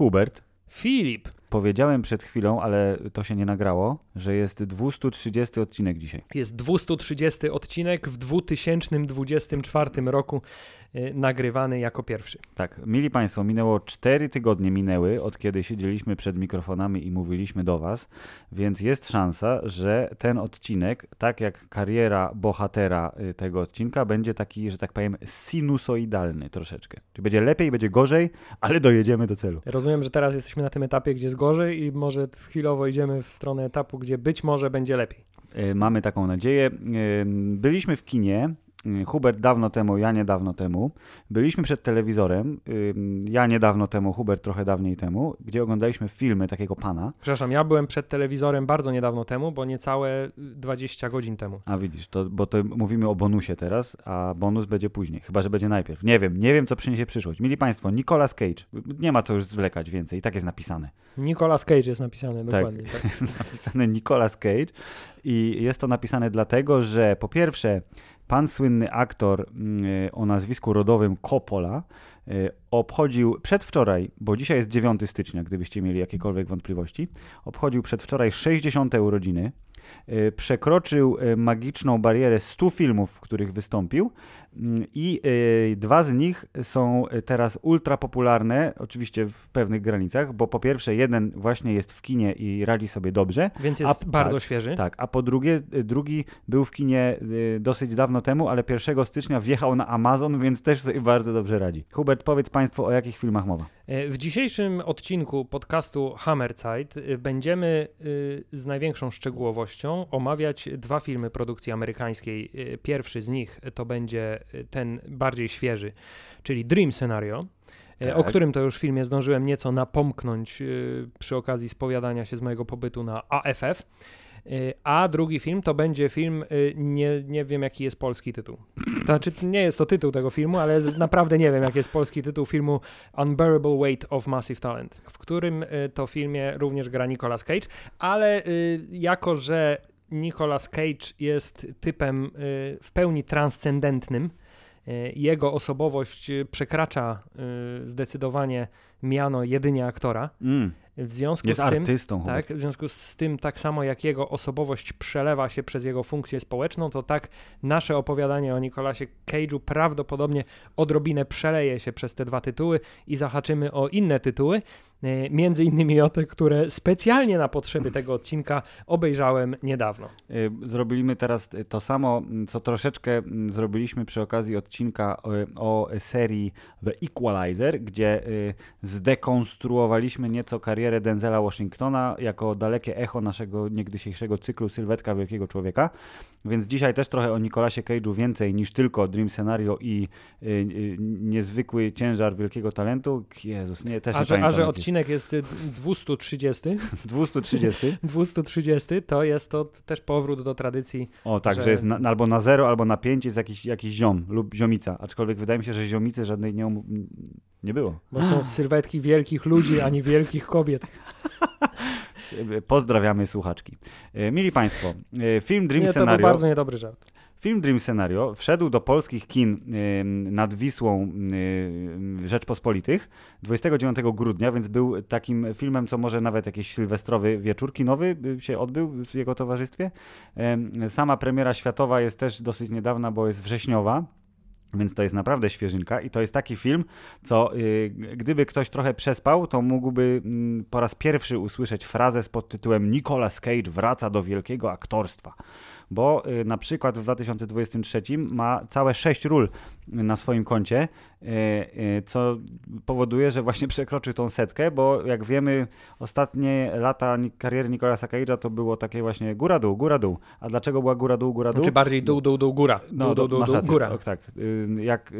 Hubert, Filip, powiedziałem przed chwilą, ale to się nie nagrało, że jest 230 odcinek dzisiaj. jest 230 odcinek w 2024 roku nagrywany jako pierwszy. Tak, mili Państwo, minęło 4 tygodnie minęły, od kiedy siedzieliśmy przed mikrofonami i mówiliśmy do Was, więc jest szansa, że ten odcinek, tak jak kariera bohatera y, tego odcinka, będzie taki, że tak powiem, sinusoidalny troszeczkę. Czyli będzie lepiej, będzie gorzej, ale dojedziemy do celu. Rozumiem, że teraz jesteśmy na tym etapie, gdzie jest gorzej i może chwilowo idziemy w stronę etapu, gdzie być może będzie lepiej. Y, Mamy taką nadzieję. Y, Byliśmy w kinie. Y, Hubert dawno temu, ja niedawno temu. Byliśmy przed telewizorem. y, Ja niedawno temu, Hubert trochę dawniej temu, gdzie oglądaliśmy filmy takiego pana. Przepraszam, ja byłem przed telewizorem bardzo niedawno temu, bo niecałe y, 20 godzin temu. A widzisz, to, bo to mówimy o bonusie teraz, a bonus będzie później. Chyba, że będzie najpierw. Nie wiem, nie wiem, co przyniesie przyszłość. Mili Państwo, Nicolas Cage. Nie ma co już zwlekać więcej, i tak jest napisane. Nicolas Cage jest napisane dokładnie. Tak. jest napisane Nicolas Cage i jest to napisane dlatego, że po pierwsze pan słynny aktor mm, o nazwisku rodowym Coppola y, obchodził przedwczoraj, bo dzisiaj jest 9 stycznia, gdybyście mieli jakiekolwiek wątpliwości, obchodził przedwczoraj 60 urodziny, y, przekroczył y, magiczną barierę 100 filmów, w których wystąpił mm, i y, dwa z nich są teraz ultra popularne, oczywiście w pewnych granicach, bo po pierwsze jeden właśnie jest w kinie i radzi sobie dobrze, Więc jest A, bardzo tak, świeży. tak, a po drugie, drugi był w kinie dosyć dawno temu, ale 1 stycznia wjechał na Amazon, więc też sobie bardzo dobrze radzi. Hubert, powiedz Państwu, o jakich filmach mowa? E, W dzisiejszym odcinku podcastu Hammerzeit y, będziemy y, z największą szczegółowością omawiać dwa filmy produkcji amerykańskiej. Pierwszy z nich to będzie ten bardziej świeży, czyli Dream Scenario. e, O Tak. którym to już filmie zdążyłem nieco napomknąć przy okazji spowiadania się z mojego pobytu na AFF. A drugi film to będzie film, y, nie, nie wiem jaki jest polski tytuł. To znaczy, nie jest to tytuł tego filmu, ale naprawdę nie wiem jaki jest polski tytuł filmu Unbearable Weight of Massive Talent, w którym y, to filmie również gra Nicolas Cage, ale y, jako, że Nicolas Cage jest typem w pełni transcendentnym, jego osobowość przekracza zdecydowanie miano jedynie aktora. Mm, W związku jest z tym, artystą, Hubert. tak, w związku z tym, tak samo jak jego osobowość przelewa się przez jego funkcję społeczną, to tak nasze opowiadanie o Nicolasie Cage'u prawdopodobnie odrobinę przeleje się przez te dwa tytuły i zahaczymy o inne tytuły, między innymi o te, które specjalnie na potrzeby tego odcinka obejrzałem niedawno. Y, Zrobiliśmy teraz to samo, co troszeczkę zrobiliśmy przy okazji odcinka y, o serii The Equalizer, gdzie zdekonstruowaliśmy nieco karierę Denzela Washingtona jako dalekie echo naszego niegdysiejszego cyklu Sylwetka Wielkiego Człowieka. Więc dzisiaj też trochę o Nicolasie Cage'u więcej niż tylko Dream Scenario i niezwykły ciężar wielkiego talentu. Jezus, nie, też A nie że, a pamiętam. że jaki jest. Odcinek jest y, 230, 230. 230, to jest to też powrót do tradycji O tak, że, że- jest na, albo na 0, albo na 5 jest jakiś, jakiś ziom lub ziomica. Aczkolwiek wydaje mi się, że ziomicy żadnej nie, um- nie było. Bo są sylwetki wielkich ludzi, a nie wielkich kobiet. Pozdrawiamy słuchaczki. E, Mili Państwo, e, film Dream Nie, to był Scenario. bardzo niedobry żart. Film Dream Scenario wszedł do polskich kin nad Wisłą Rzeczpospolitych 29 grudnia, więc był takim filmem, co może nawet jakiś sylwestrowy wieczór kinowy się odbył w jego towarzystwie. Sama premiera światowa jest też dosyć niedawna, bo jest wrześniowa. Więc to jest naprawdę świeżynka i to jest taki film, co y, gdyby ktoś trochę przespał, to mógłby mm, po raz pierwszy usłyszeć frazę z pod tytułem Nicolas Cage wraca do wielkiego aktorstwa. Bo y, na przykład w 2023 ma całe sześć ról na swoim koncie, y, y, co powoduje, że właśnie przekroczył tą setkę, bo jak wiemy, ostatnie lata kariery Nicolasa Cage'a to było takie właśnie góra-dół, góra-dół. A dlaczego była góra-dół, góra-dół? Czy bardziej dół, dół, dół, góra. Dół, dół, dół, dół, góra. Tak, jak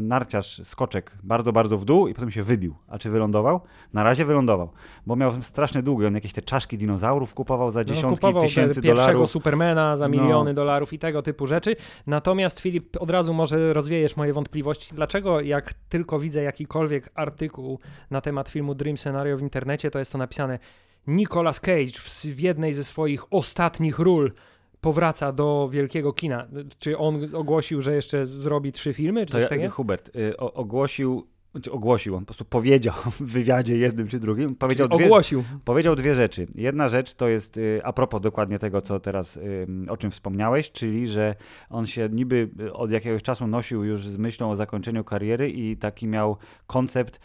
narciarz, skoczek, bardzo, bardzo w dół i potem się wybił. A czy wylądował? Na razie wylądował, bo miał strasznie długi. On jakieś te czaszki dinozaurów kupował za No, dziesiątki tysięcy dolarów. Supermana za No. miliony dolarów i tego typu rzeczy. Natomiast Filip, od razu może rozwiejesz moje wątpliwości. Dlaczego jak tylko widzę jakikolwiek artykuł na temat filmu Dream Scenario w internecie, to jest to napisane Nicolas Cage w, jednej ze swoich ostatnich ról powraca do wielkiego kina. Czy on ogłosił, że jeszcze zrobi trzy filmy, czy To coś ja, takiego? Hubert y, ogłosił, ogłosił, on po prostu powiedział w wywiadzie jednym czy drugim, powiedział dwie, Ogłosił. Powiedział dwie rzeczy. Jedna rzecz to jest y, a propos dokładnie tego, co teraz y, o czym wspomniałeś, czyli że on się niby y, od jakiegoś czasu nosił już z myślą o zakończeniu kariery i taki miał koncept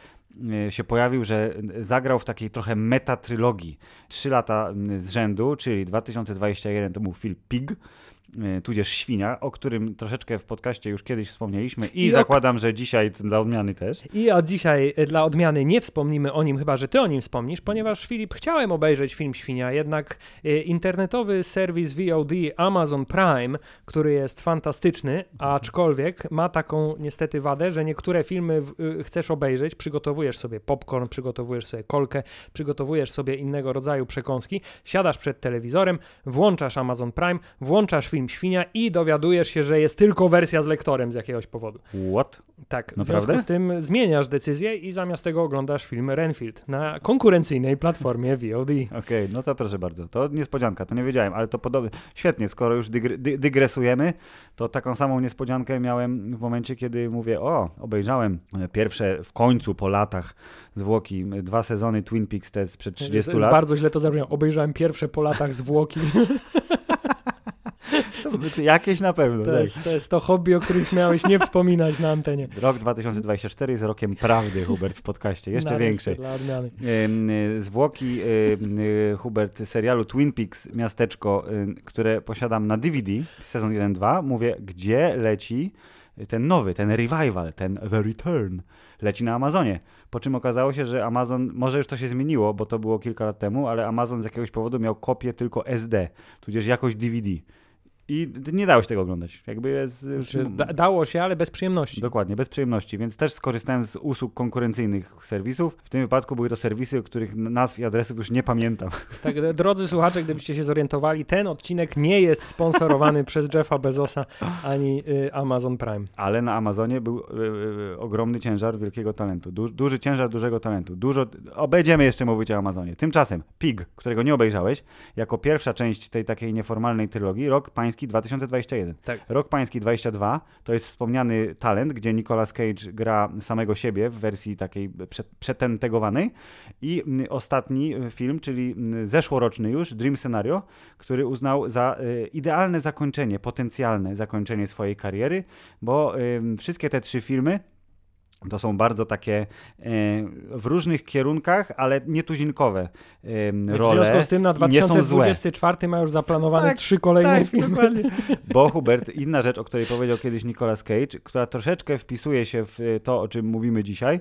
się pojawił, że zagrał w takiej trochę metatrylogii. Trzy lata z rzędu, czyli 2021 to był film Pig, tudzież Świnia, o którym troszeczkę w podcaście już kiedyś wspomnieliśmy i, I zakładam, że dzisiaj dla odmiany też. I od dzisiaj e, dla odmiany nie wspomnimy o nim, chyba że ty o nim wspomnisz, ponieważ Filip, chciałem obejrzeć film Świnia, jednak e, internetowy serwis VOD Amazon Prime, który jest fantastyczny, aczkolwiek ma taką niestety wadę, że niektóre filmy y, chcesz obejrzeć, przygotowujesz sobie popcorn, przygotowujesz sobie kolkę, przygotowujesz sobie innego rodzaju przekąski, siadasz przed telewizorem, włączasz Amazon Prime, włączasz film Świnia i dowiadujesz się, że jest tylko wersja z lektorem z jakiegoś powodu. What? Tak, w Naprawdę? związku z tym zmieniasz decyzję i zamiast tego oglądasz film Renfield na konkurencyjnej platformie VOD. Okej, no to proszę bardzo. To niespodzianka, to nie wiedziałem, ale to podobnie. Świetnie, skoro już dygre, dy, dygresujemy, to taką samą niespodziankę miałem w momencie, kiedy mówię, o, obejrzałem pierwsze w końcu po latach zwłoki, dwa sezony Twin Peaks te sprzed 30 lat. Bardzo źle to zrobiłem. Obejrzałem pierwsze po latach zwłoki. To Jakieś na pewno. To tak. jest, to jest to hobby, o którym śmiałeś nie wspominać na antenie. Rok 2024 jest rokiem prawdy, Hubert, w podcaście, jeszcze Nareszcie większej. Y, Zwłoki ym, y, Hubert serialu Twin Peaks Miasteczko, które posiadam na DVD, sezon 1-2, mówię, gdzie leci ten nowy, ten revival, ten The Return, leci na Amazonie. Po czym okazało się, że Amazon, może już to się zmieniło, bo to było kilka lat temu, ale Amazon z jakiegoś powodu miał kopię tylko SD, tudzież jakość DVD. I nie dało się tego oglądać. Jakby jest już... Czy da, dało się, ale bez przyjemności. Dokładnie, bez przyjemności, więc też skorzystałem z usług konkurencyjnych serwisów. W tym wypadku były to serwisy, których nazw i adresów już nie pamiętam. Tak, drodzy słuchacze, gdybyście się zorientowali, ten odcinek nie jest sponsorowany przez Jeffa Bezosa ani y, Amazon Prime. Ale na Amazonie był y, y, ogromny ciężar wielkiego talentu. Du, duży ciężar dużego talentu. Dużo. Obejdziemy jeszcze mówić o Amazonie. Tymczasem Pig, którego nie obejrzałeś, jako pierwsza część tej takiej nieformalnej trylogii, rok pański 2021. Tak. Rok pański 22 to jest wspomniany talent, gdzie Nicolas Cage gra samego siebie w wersji takiej prze, przetentegowanej. I ostatni film, czyli zeszłoroczny już, Dream Scenario, który uznał za y, idealne zakończenie, potencjalne zakończenie swojej kariery, bo ym, wszystkie te trzy filmy to są bardzo takie e, w różnych kierunkach, ale nietuzinkowe em, W role. związku z tym na i nie są złe. 2024 ma już zaplanowane Tak, trzy kolejne tak, filmy. dokładnie. Bo Hubert, inna rzecz, o której powiedział kiedyś Nicolas Cage, która troszeczkę wpisuje się w y, to, o czym mówimy dzisiaj,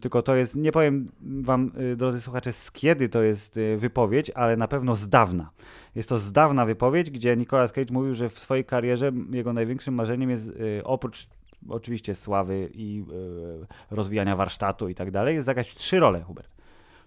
tylko to jest, nie powiem wam, y, drodzy słuchacze, z kiedy to jest wypowiedź, ale na pewno z dawna. Jest to z dawna wypowiedź, gdzie Nicolas Cage mówił, że w swojej karierze jego największym marzeniem jest oprócz oczywiście sławy i y, rozwijania warsztatu i tak dalej, jest zagrać trzy role, Hubert.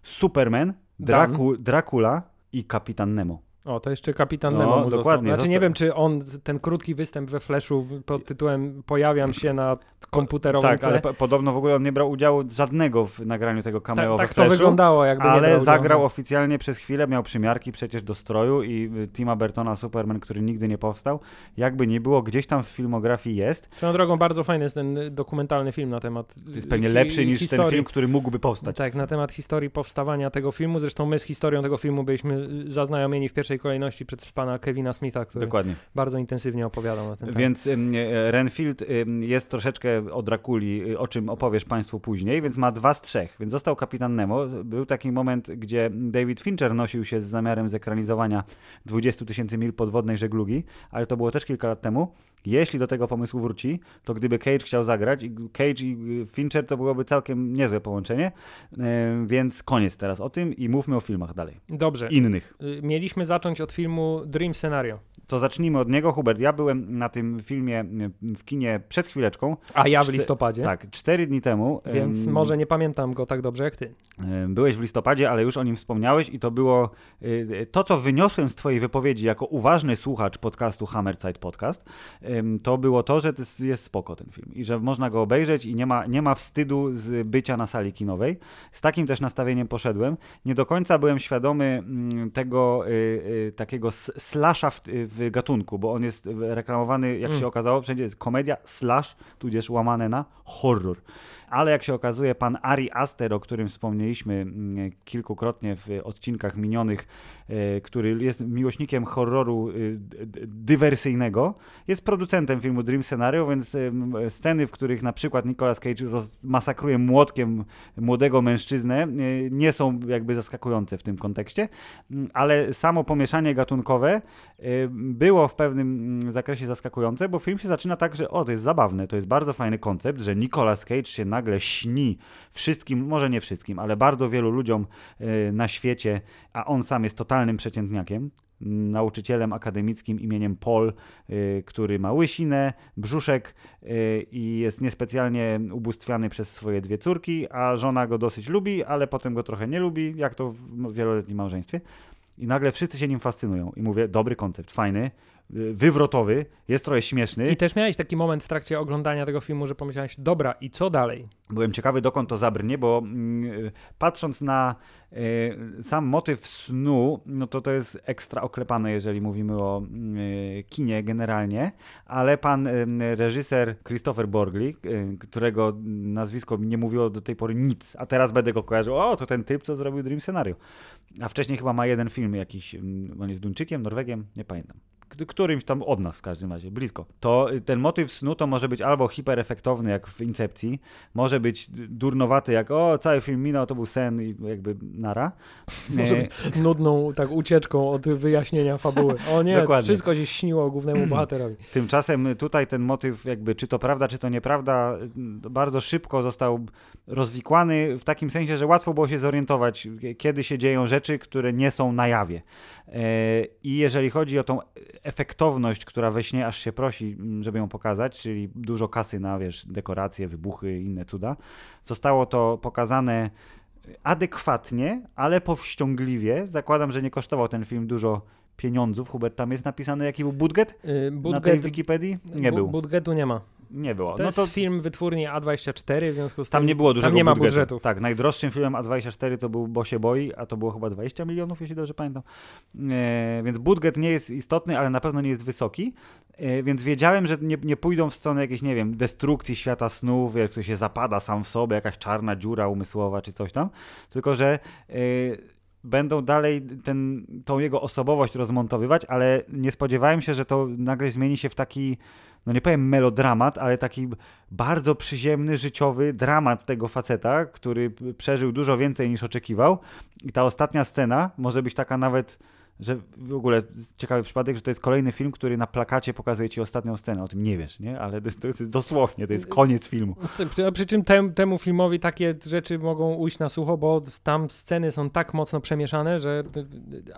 Superman, Dan. Draku, Dracula i Kapitan Nemo. O, to jeszcze kapitan No, Nemo mu został. dokładnie, Znaczy nie został. wiem, czy on, ten krótki występ we Flashu pod tytułem Pojawiam się na komputerowym Tak, tle. ale po, podobno w ogóle on nie brał udziału żadnego w nagraniu tego cameo tak, we tak to Flashu, wyglądało, jakby Ale udziału. zagrał oficjalnie przez chwilę, miał przymiarki przecież do stroju i y, Tima Burtona Superman, który nigdy nie powstał. Jakby nie było, gdzieś tam w filmografii jest. Swoją drogą bardzo fajny jest ten y, dokumentalny film na temat To jest pewnie lepszy niż ten film, który mógłby powstać. Tak, na temat historii powstawania tego filmu. Zresztą my z historią tego filmu byliśmy y, zaznajomieni w pierwszej kolejności przez pana Kevina Smitha, który Dokładnie. bardzo intensywnie opowiadał na ten temat. Więc e, Renfield jest troszeczkę o Drakuli, y, o czym opowiesz Państwu później, więc ma dwa z trzech. Więc został Kapitan Nemo. Był taki moment, gdzie David Fincher nosił się z zamiarem zekranizowania 20 tysięcy mil podwodnej żeglugi, ale to było też kilka lat temu. Jeśli do tego pomysłu wróci, to gdyby Cage chciał zagrać, i Cage i y, Fincher to byłoby całkiem niezłe połączenie, Ym, więc koniec teraz o tym i mówmy o filmach dalej. Dobrze. Innych. Y, Mieliśmy zacząć od filmu Dream Scenario. To zacznijmy od niego. Hubert, ja byłem na tym filmie y, w kinie przed chwileczką. A ja w listopadzie, Tak, cztery dni temu. więc może nie pamiętam go tak dobrze jak ty. E, Byłeś w listopadzie, ale już o nim wspomniałeś i to było e, to, co wyniosłem z twojej wypowiedzi jako uważny słuchacz podcastu Hammerzeit Podcast, to było to, że to jest- jest spoko ten film i że można go obejrzeć i nie ma, nie ma wstydu z bycia na sali kinowej. Z takim też nastawieniem poszedłem. Nie do końca byłem świadomy mm, tego y, y, takiego slasha w, w gatunku, bo on jest reklamowany, jak Mm. się okazało, wszędzie jest komedia, slash, tudzież łamane na horror. Ale jak się okazuje, pan Ari Aster, o którym wspomnieliśmy mm, kilkukrotnie w odcinkach minionych, e, który jest miłośnikiem horroru d- dywersyjnego, jest producentem filmu Dream Scenario, więc em, sceny, w których na przykład Nicolas Cage rozmasakruje młotkiem młodego mężczyznę, e, nie są jakby zaskakujące w tym kontekście, Mm, ale samo pomieszanie gatunkowe e, było w pewnym mm, zakresie zaskakujące, bo film się zaczyna tak, że o, to jest zabawne, to jest bardzo fajny koncept, że Nicolas Cage się nagle śni wszystkim, może nie wszystkim, ale bardzo wielu ludziom e, na świecie, a on sam jest totalnym przeciętniakiem, nauczycielem akademickim imieniem Paul, y, który ma łysinę, brzuszek y, i jest niespecjalnie ubóstwiany przez swoje dwie córki, a żona go dosyć lubi, ale potem go trochę nie lubi, jak to w wieloletnim małżeństwie. I nagle wszyscy się nim fascynują. I mówię, dobry koncept, fajny, wywrotowy, jest trochę śmieszny. I też miałeś taki moment w trakcie oglądania tego filmu, że pomyślałeś, dobra, i co dalej? Byłem ciekawy, dokąd to zabrnie, bo mm, y, patrząc na y, sam motyw snu, no to to jest ekstra oklepane, jeżeli mówimy o y, kinie generalnie, ale pan y, reżyser Christopher Borgli, y, którego nazwisko nie mówiło do tej pory nic, a teraz będę go kojarzył, o, to ten typ, co zrobił Dream Scenario. A wcześniej chyba ma jeden film jakiś, mm, on jest Duńczykiem, Norwegiem, nie pamiętam. Którymś tam od nas w każdym razie, blisko. To y, ten motyw snu to może być albo hiperefektowny, jak w Incepcji, może być durnowaty, jak o, cały film minął, to był sen i jakby nara. Może E, być nudną tak ucieczką od wyjaśnienia fabuły. O nie, Dokładnie. wszystko się śniło głównemu bohaterowi. Tymczasem tutaj ten motyw, jakby czy to prawda, czy to nieprawda, y, bardzo szybko został rozwikłany w takim sensie, że łatwo było się zorientować, kiedy się dzieją rzeczy, które nie są na jawie. E, I jeżeli chodzi o tą efektowność, która we śnie aż się prosi, m, żeby ją pokazać, czyli dużo kasy na, wiesz, dekoracje, wybuchy i inne cuda, zostało to pokazane adekwatnie, ale powściągliwie. Zakładam, że nie kosztował ten film dużo pieniądzów. Hubert, tam jest napisane, jaki był budżet Yy, na tej budget- Wikipedii? Nie bu- był. Budżetu nie ma. Nie było. To No jest to film wytwórni A24, w związku z tam tym nie było dużego tam nie ma budżetu. budżetu. Tak, najdroższym filmem A24 to był Bo się boi, a to było chyba 20 milionów, jeśli dobrze pamiętam. E, więc budżet nie jest istotny, ale na pewno nie jest wysoki. E, więc wiedziałem, że nie, nie pójdą w stronę jakiejś, nie wiem, destrukcji świata snów, jak ktoś się zapada sam w sobie, jakaś czarna dziura umysłowa czy coś tam. Tylko, że e, będą dalej ten, tą jego osobowość rozmontowywać, ale nie spodziewałem się, że to nagle zmieni się w taki, no nie powiem melodramat, ale taki bardzo przyziemny, życiowy dramat tego faceta, który przeżył dużo więcej niż oczekiwał. I ta ostatnia scena może być taka nawet, że w ogóle ciekawy przypadek, że to jest kolejny film, który na plakacie pokazuje ci ostatnią scenę. O tym nie wiesz, nie? Ale to jest, to jest dosłownie, to jest koniec filmu. Przy- czym tem, temu filmowi takie rzeczy mogą ujść na sucho, bo tam sceny są tak mocno przemieszane, że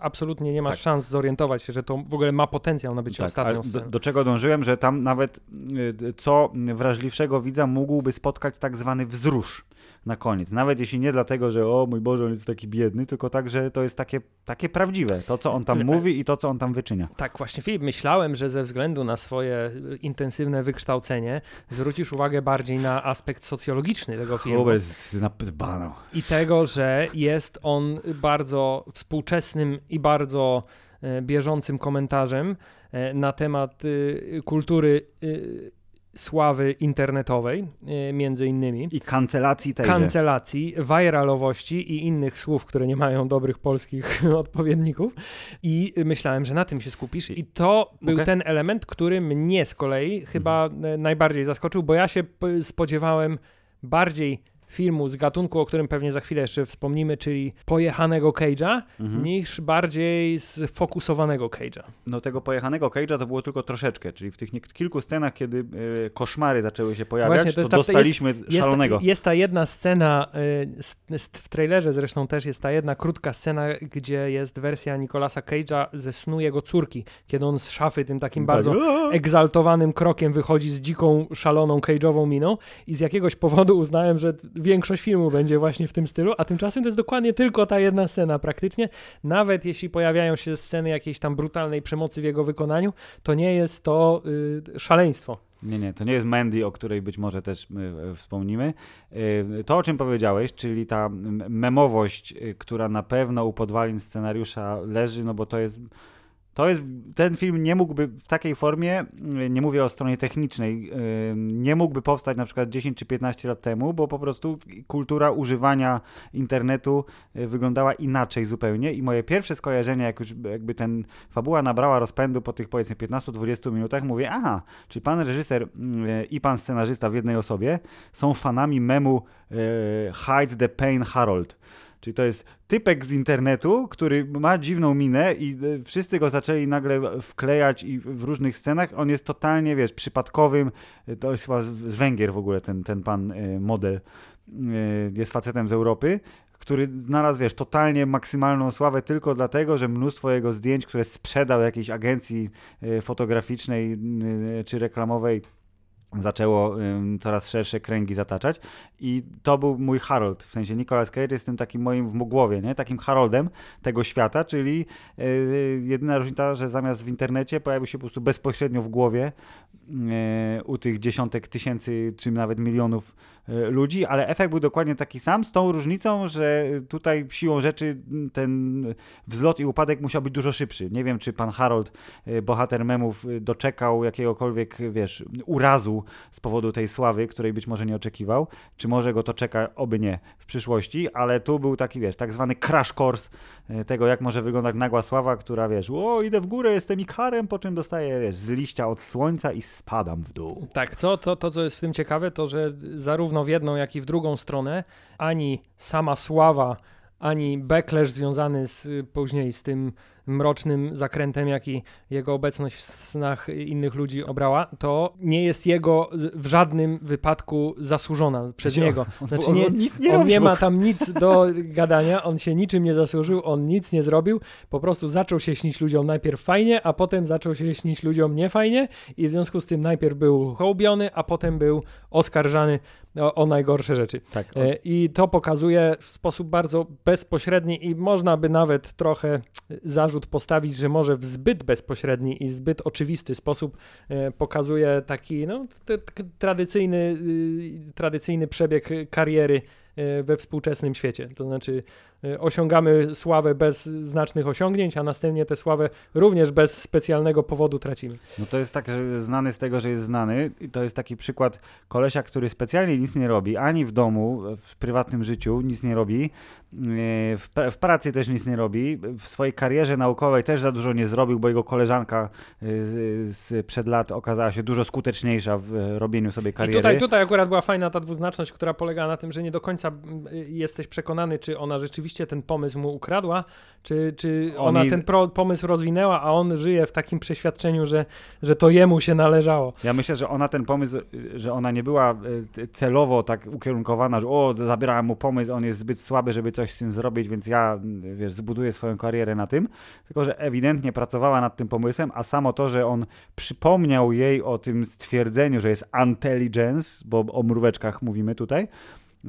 absolutnie nie masz Tak. szans zorientować się, że to w ogóle ma potencjał na bycie Tak, ostatnią ale do, sceną. do czego dążyłem, że tam nawet y, co wrażliwszego widza mógłby spotkać tak zwany wzrusz na koniec. Nawet jeśli nie dlatego, że o mój Boże, on jest taki biedny, tylko tak, że to jest takie, takie prawdziwe, to co on tam Ale- mówi i to co on tam wyczynia. Tak, właśnie Filip, myślałem, że ze względu na swoje intensywne wykształcenie zwrócisz uwagę bardziej na aspekt socjologiczny tego filmu. Wobec banał. i tego, że jest on bardzo współczesnym i bardzo e, bieżącym komentarzem e, na temat y, kultury y, sławy internetowej, y, między innymi. I kancelacji tejże. Kancelacji, viralowości i innych słów, które nie mają dobrych polskich odpowiedników. I myślałem, że na tym się skupisz. I to był ten element, który mnie z kolei chyba e, najbardziej zaskoczył, bo ja się spodziewałem bardziej filmu z gatunku, o którym pewnie za chwilę jeszcze wspomnimy, czyli pojechanego Cage'a, Mhm. niż bardziej sfokusowanego Cage'a. No tego pojechanego Cage'a to było tylko troszeczkę, czyli w tych kilku scenach, kiedy e, koszmary zaczęły się pojawiać, Właśnie, to to, jest ta- dostaliśmy Jest, szalonego. jest ta jedna scena, y, w trailerze zresztą też jest ta jedna krótka scena, gdzie jest wersja Nicolasa Cage'a ze snu jego córki, kiedy on z szafy tym takim bardzo Tak. egzaltowanym krokiem wychodzi z dziką, szaloną cage'ową miną i z jakiegoś powodu uznałem, że większość filmu będzie właśnie w tym stylu, a tymczasem to jest dokładnie tylko ta jedna scena praktycznie. Nawet jeśli pojawiają się sceny jakiejś tam brutalnej przemocy w jego wykonaniu, to nie jest to y, szaleństwo. Nie, nie, to nie jest Mandy, o której być może też y, wspomnimy. Y, to, o czym powiedziałeś, czyli ta memowość, y, która na pewno u podwalin scenariusza leży, no bo to jest. To jest, ten film nie mógłby w takiej formie, y, nie mówię o stronie technicznej, y, nie mógłby powstać na przykład 10 czy 15 lat temu, bo po prostu kultura używania internetu y, wyglądała inaczej zupełnie i moje pierwsze skojarzenie, jak już jakby ten fabuła nabrała rozpędu po tych powiedzmy 15-20 minutach, mówię, aha, czyli pan reżyser i pan scenarzysta w jednej osobie są fanami memu Hide the Pain Harold. Czyli to jest typek z internetu, który ma dziwną minę i e, wszyscy go zaczęli nagle wklejać i w różnych scenach. On jest totalnie, wiesz, przypadkowym, e, to jest chyba z Węgier w ogóle ten, ten pan e, model, jest facetem z Europy, który znalazł, wiesz, totalnie maksymalną sławę tylko dlatego, że mnóstwo jego zdjęć, które sprzedał jakiejś agencji fotograficznej czy reklamowej, zaczęło ym, coraz szersze kręgi zataczać i to był mój Harold, w sensie Nicolas Cage jest tym takim moim w głowie, nie? takim Haroldem tego świata, czyli yy, jedyna różnica, że zamiast w internecie pojawił się po prostu bezpośrednio w głowie yy, u tych dziesiątek tysięcy, czy nawet milionów yy, ludzi, ale efekt był dokładnie taki sam, z tą różnicą, że tutaj siłą rzeczy ten wzlot i upadek musiał być dużo szybszy. Nie wiem, czy pan Harold, yy, bohater memów, doczekał jakiegokolwiek, wiesz, urazu z powodu tej sławy, której być może nie oczekiwał, czy może go to czeka, oby nie, w przyszłości, ale tu był taki, wiesz, tak zwany crash course e, tego, jak może wyglądać nagła sława, która, wiesz, o, idę w górę, jestem ikarem, po czym dostaję, wiesz, z liścia od słońca i spadam w dół. Tak, co, to, to co jest w tym ciekawe, to że zarówno w jedną, jak i w drugą stronę ani sama sława, ani backlash związany z, później z tym mrocznym zakrętem, jaki jego obecność w snach innych ludzi obrała, to nie jest jego w żadnym wypadku zasłużona przez niego. On, Znaczy on, nie, on nie on nie ma tam nic do gadania, on się niczym nie zasłużył, on nic nie zrobił, po prostu zaczął się śnić ludziom najpierw fajnie, a potem zaczął się śnić ludziom niefajnie i w związku z tym najpierw był hołbiony, a potem był oskarżany o, o najgorsze rzeczy. Tak, on, E, I to pokazuje w sposób bardzo bezpośredni i można by nawet trochę zarzut postawić, że może w zbyt bezpośredni i zbyt oczywisty sposób e, pokazuje taki no, tradycyjny, y, tradycyjny przebieg kariery e, we współczesnym świecie. To znaczy e, osiągamy sławę bez znacznych osiągnięć, a następnie tę sławę również bez specjalnego powodu tracimy. No to jest tak, znany z tego, że jest znany. I to jest taki przykład kolesia, który specjalnie nic nie robi, ani w domu, w prywatnym życiu nic nie robi, w, pra- w pracy też nic nie robi, w swojej karierze naukowej też za dużo nie zrobił, bo jego koleżanka yy, z przed lat okazała się dużo skuteczniejsza w e, robieniu sobie I kariery. tutaj, tutaj akurat była fajna ta dwuznaczność, która polega na tym, że nie do końca jesteś przekonany, czy ona rzeczywiście ten pomysł mu ukradła, czy, czy On ona jej- ten pro, pomysł rozwinęła, a on żyje w takim przeświadczeniu, że, że to jemu się należało. Ja myślę, że ona ten pomysł, że ona nie była celowo tak ukierunkowana, że o, zabierałem mu pomysł, on jest zbyt słaby, żeby coś z tym zrobić, więc ja, wiesz, zbuduję swoją karierę na tym, tylko że ewidentnie pracowała nad tym pomysłem, a samo to, że on przypomniał jej o tym stwierdzeniu, że jest intelligence, bo o mróweczkach mówimy tutaj,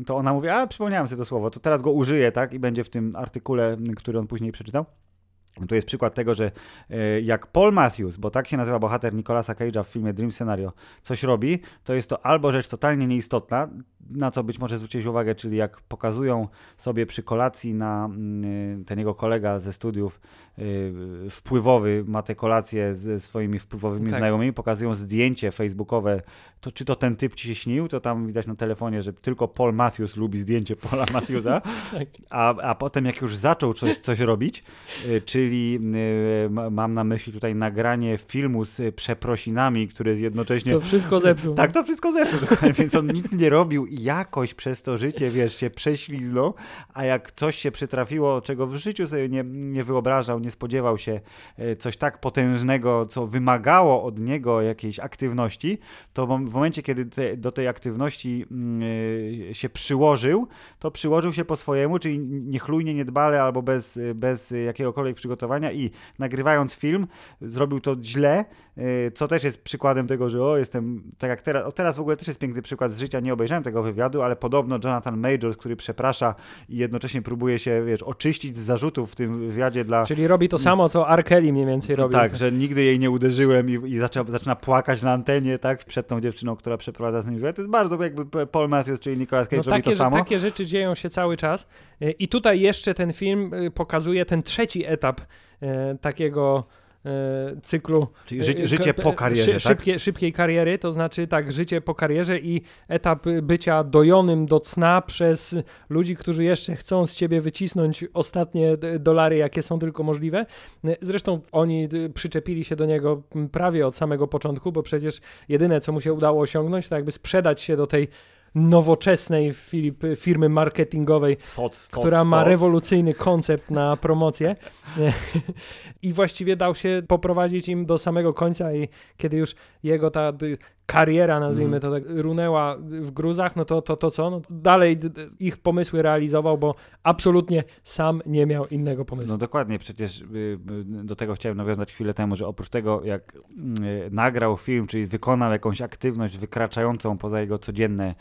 to ona mówi, a przypomniałem sobie to słowo, to teraz go użyję, tak, i będzie w tym artykule, który on później przeczytał. Tu jest przykład tego, że e, jak Paul Matthews, bo tak się nazywa bohater Nicolasa Cage'a w filmie Dream Scenario, coś robi, to jest to albo rzecz totalnie nieistotna, na co być może zwrócić uwagę, czyli jak pokazują sobie przy kolacji na mm, ten jego kolega ze studiów y, wpływowy, ma te kolacje ze swoimi wpływowymi Tak. znajomymi, pokazują zdjęcie facebookowe, to czy to ten typ ci się śnił, to tam widać na telefonie, że tylko Paul Matthews lubi zdjęcie Paula Matthewsa, Tak. a, a potem jak już zaczął coś, coś robić, czy byli, y, ma- mam na myśli tutaj nagranie filmu z przeprosinami, który jednocześnie... To wszystko zepsuł. Tak, to wszystko zepsuł, dokładnie, więc on nic nie robił i jakoś przez to życie, wiesz, się prześliznął, a jak coś się przytrafiło, czego w życiu sobie nie, nie wyobrażał, nie spodziewał się, e, coś tak potężnego, co wymagało od niego jakiejś aktywności, to w momencie, kiedy te, do tej aktywności mm, e, się przyłożył, to przyłożył się po swojemu, czyli niechlujnie, niedbale albo bez, bez jakiegokolwiek przygotowania i nagrywając film, zrobił to źle, co też jest przykładem tego, że o, jestem, tak jak teraz, o teraz w ogóle też jest piękny przykład z życia, nie obejrzałem tego wywiadu, ale podobno Jonathan Majors, który przeprasza i jednocześnie próbuje się, wiesz, oczyścić z zarzutów w tym wywiadzie dla... Czyli robi to samo, co R. Kelly mniej więcej robi. Tak, że nigdy jej nie uderzyłem i, i zaczyna, zaczyna płakać na antenie, tak, przed tą dziewczyną, która przeprowadza z nim wywiad. To jest bardzo jakby Paul Matthews, czyli Nicolas Cage No robi takie, to samo. takie rzeczy dzieją się cały czas. E, I tutaj jeszcze ten film e, pokazuje ten trzeci etap takiego cyklu. Czyli ży, e, życie po e, karierze, tak? szybkie, Szybkiej kariery, to znaczy tak, życie po karierze i etap bycia dojonym do cna przez ludzi, którzy jeszcze chcą z ciebie wycisnąć ostatnie dolary, jakie są tylko możliwe. E, Zresztą oni przyczepili się do niego prawie od samego początku, bo przecież jedyne, co mu się udało osiągnąć, to jakby sprzedać się do tej nowoczesnej Filip, firmy marketingowej, Thoughts, która thoughts, ma thoughts. rewolucyjny koncept na promocję i właściwie dał się poprowadzić im do samego końca i kiedy już jego ta kariera, nazwijmy to tak, runęła w gruzach, no to to, to co? No, dalej ich pomysły realizował, bo absolutnie sam nie miał innego pomysłu. No dokładnie, przecież y, y, do tego chciałem nawiązać chwilę temu, że oprócz tego, jak y, nagrał film, czyli wykonał jakąś aktywność wykraczającą poza jego codzienne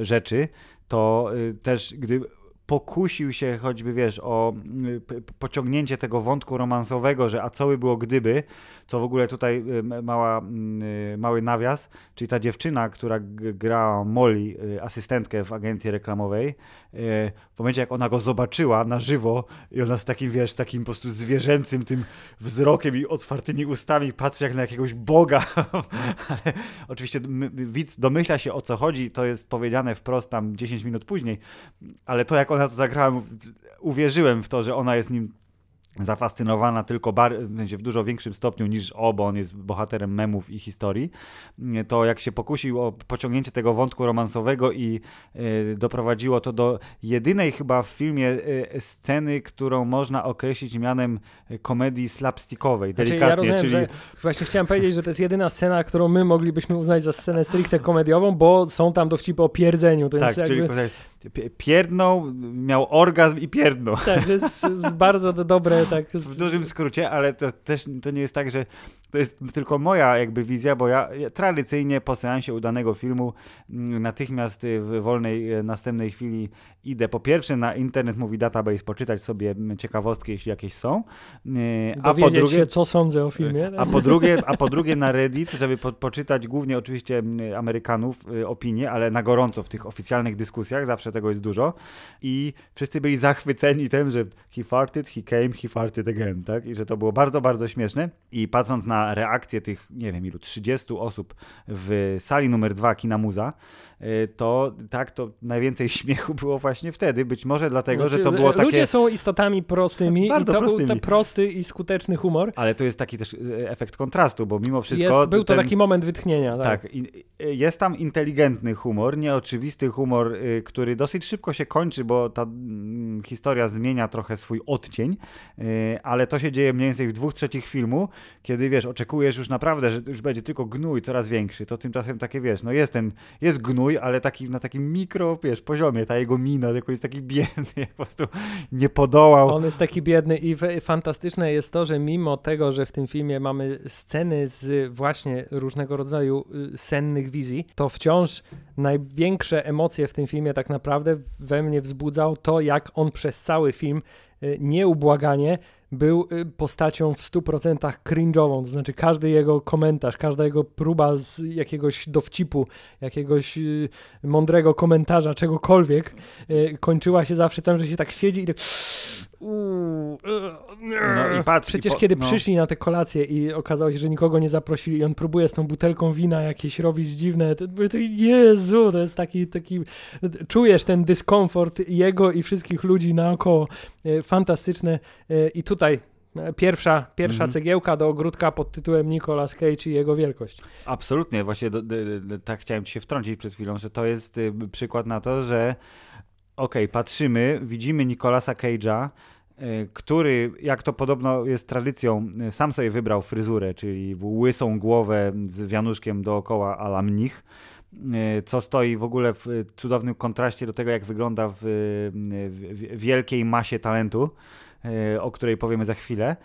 rzeczy, to też gdy pokusił się choćby, wiesz, o y, pociągnięcie tego wątku romansowego, że a co by było gdyby, co w ogóle tutaj y, mała, y, mały nawias, czyli ta dziewczyna, która gra Molly, asystentkę w agencji reklamowej, w momencie jak ona go zobaczyła na żywo i ona z takim, wiesz, takim po prostu zwierzęcym tym wzrokiem i otwartymi ustami patrzy jak na jakiegoś boga, ale oczywiście widz domyśla się o co chodzi, to jest powiedziane wprost tam 10 minut później, ale to jak ona to zagrała, uwierzyłem w to, że ona jest nim zafascynowana tylko bar- w dużo większym stopniu niż o, bo on jest bohaterem memów i historii, to jak się pokusił o pociągnięcie tego wątku romansowego i y, doprowadziło to do jedynej chyba w filmie y, sceny, którą można określić mianem y, komedii slapstickowej, Znaczy, delikatnie, ja rozumiem, czyli właśnie chciałem powiedzieć, że to jest jedyna scena, którą my moglibyśmy uznać za scenę stricte komediową, bo są tam dowcipy o pierdzeniu, to tak, jest czyli jakby... pi- pierdnął, miał orgazm i pierdnął. Tak, to jest, jest bardzo do- dobre, tak. W dużym skrócie, ale to też to nie jest tak, że to jest tylko moja jakby wizja, bo ja, ja tradycyjnie po seansie udanego filmu mm, natychmiast y, w wolnej y, następnej chwili idę po pierwsze na internet mówi database, poczytać sobie mm, ciekawostki, jeśli jakieś są, y, a po drugie się, co sądzę o filmie. a po drugie, a po drugie na Reddit, żeby po, poczytać głównie oczywiście mm, Amerykanów opinie, ale na gorąco w tych oficjalnych dyskusjach, zawsze tego jest dużo i wszyscy byli zachwyceni tym, że he farted, he came, he farted again, tak? I że to było bardzo, bardzo śmieszne i patrząc na reakcję tych, nie wiem ilu, 30 osób w sali numer 2 Kina Muza, to tak, to najwięcej śmiechu było właśnie wtedy, być może dlatego, że to Znaczy, było takie... Ludzie są istotami prostymi Bardzo i to był prostymi. ten prosty i skuteczny humor. Ale to jest taki też y, efekt kontrastu, bo mimo wszystko... Jest, był to ten- taki moment wytchnienia. Tak. Tak, i- i- jest tam inteligentny humor, nieoczywisty humor, y, który dosyć szybko się kończy, bo ta mm, historia zmienia trochę swój odcień, y, ale to się dzieje mniej więcej w dwóch trzecich filmu, kiedy wiesz, oczekujesz już naprawdę, że już będzie tylko gnój coraz większy, to tymczasem takie wiesz, no jest ten, jest gnój, ale taki na takim mikro, wiesz, poziomie, ta jego mina, tylko jest taki biedny, po prostu nie podołał. On jest taki biedny i fantastyczne jest to, że mimo tego, że w tym filmie mamy sceny z właśnie różnego rodzaju y, sennych wizji, to wciąż największe emocje w tym filmie tak naprawdę we mnie wzbudzał to, jak on przez cały film y, nieubłaganie był y, postacią w 100% cringe'ową, to znaczy każdy jego komentarz, każda jego próba z jakiegoś dowcipu, jakiegoś y, mądrego komentarza, czegokolwiek, y, kończyła się zawsze tym, że się tak siedzi i tak Uuu, e, No i patrz, Przecież i po, kiedy no. przyszli na te kolacje i okazało się, że nikogo nie zaprosili i on próbuje z tą butelką wina jakieś robić dziwne, to, to Jezu, to jest taki, taki, czujesz ten dyskomfort jego i wszystkich ludzi naokoło. E, Fantastyczne. E, I tutaj e, pierwsza, pierwsza Mhm. cegiełka do ogródka pod tytułem Nicolas Cage i jego wielkość. Absolutnie, właśnie do, do, do, tak chciałem ci się wtrącić przed chwilą, że to jest y, przykład na to, że okej, patrzymy, widzimy Nicolasa Cage'a, który, jak to podobno jest tradycją, y, sam sobie wybrał fryzurę, czyli łysą głowę z wianuszkiem dookoła ala mnich, y, co stoi w ogóle w cudownym kontraście do tego, jak wygląda w, w, wielkiej masie talentu, o której powiemy za chwilę.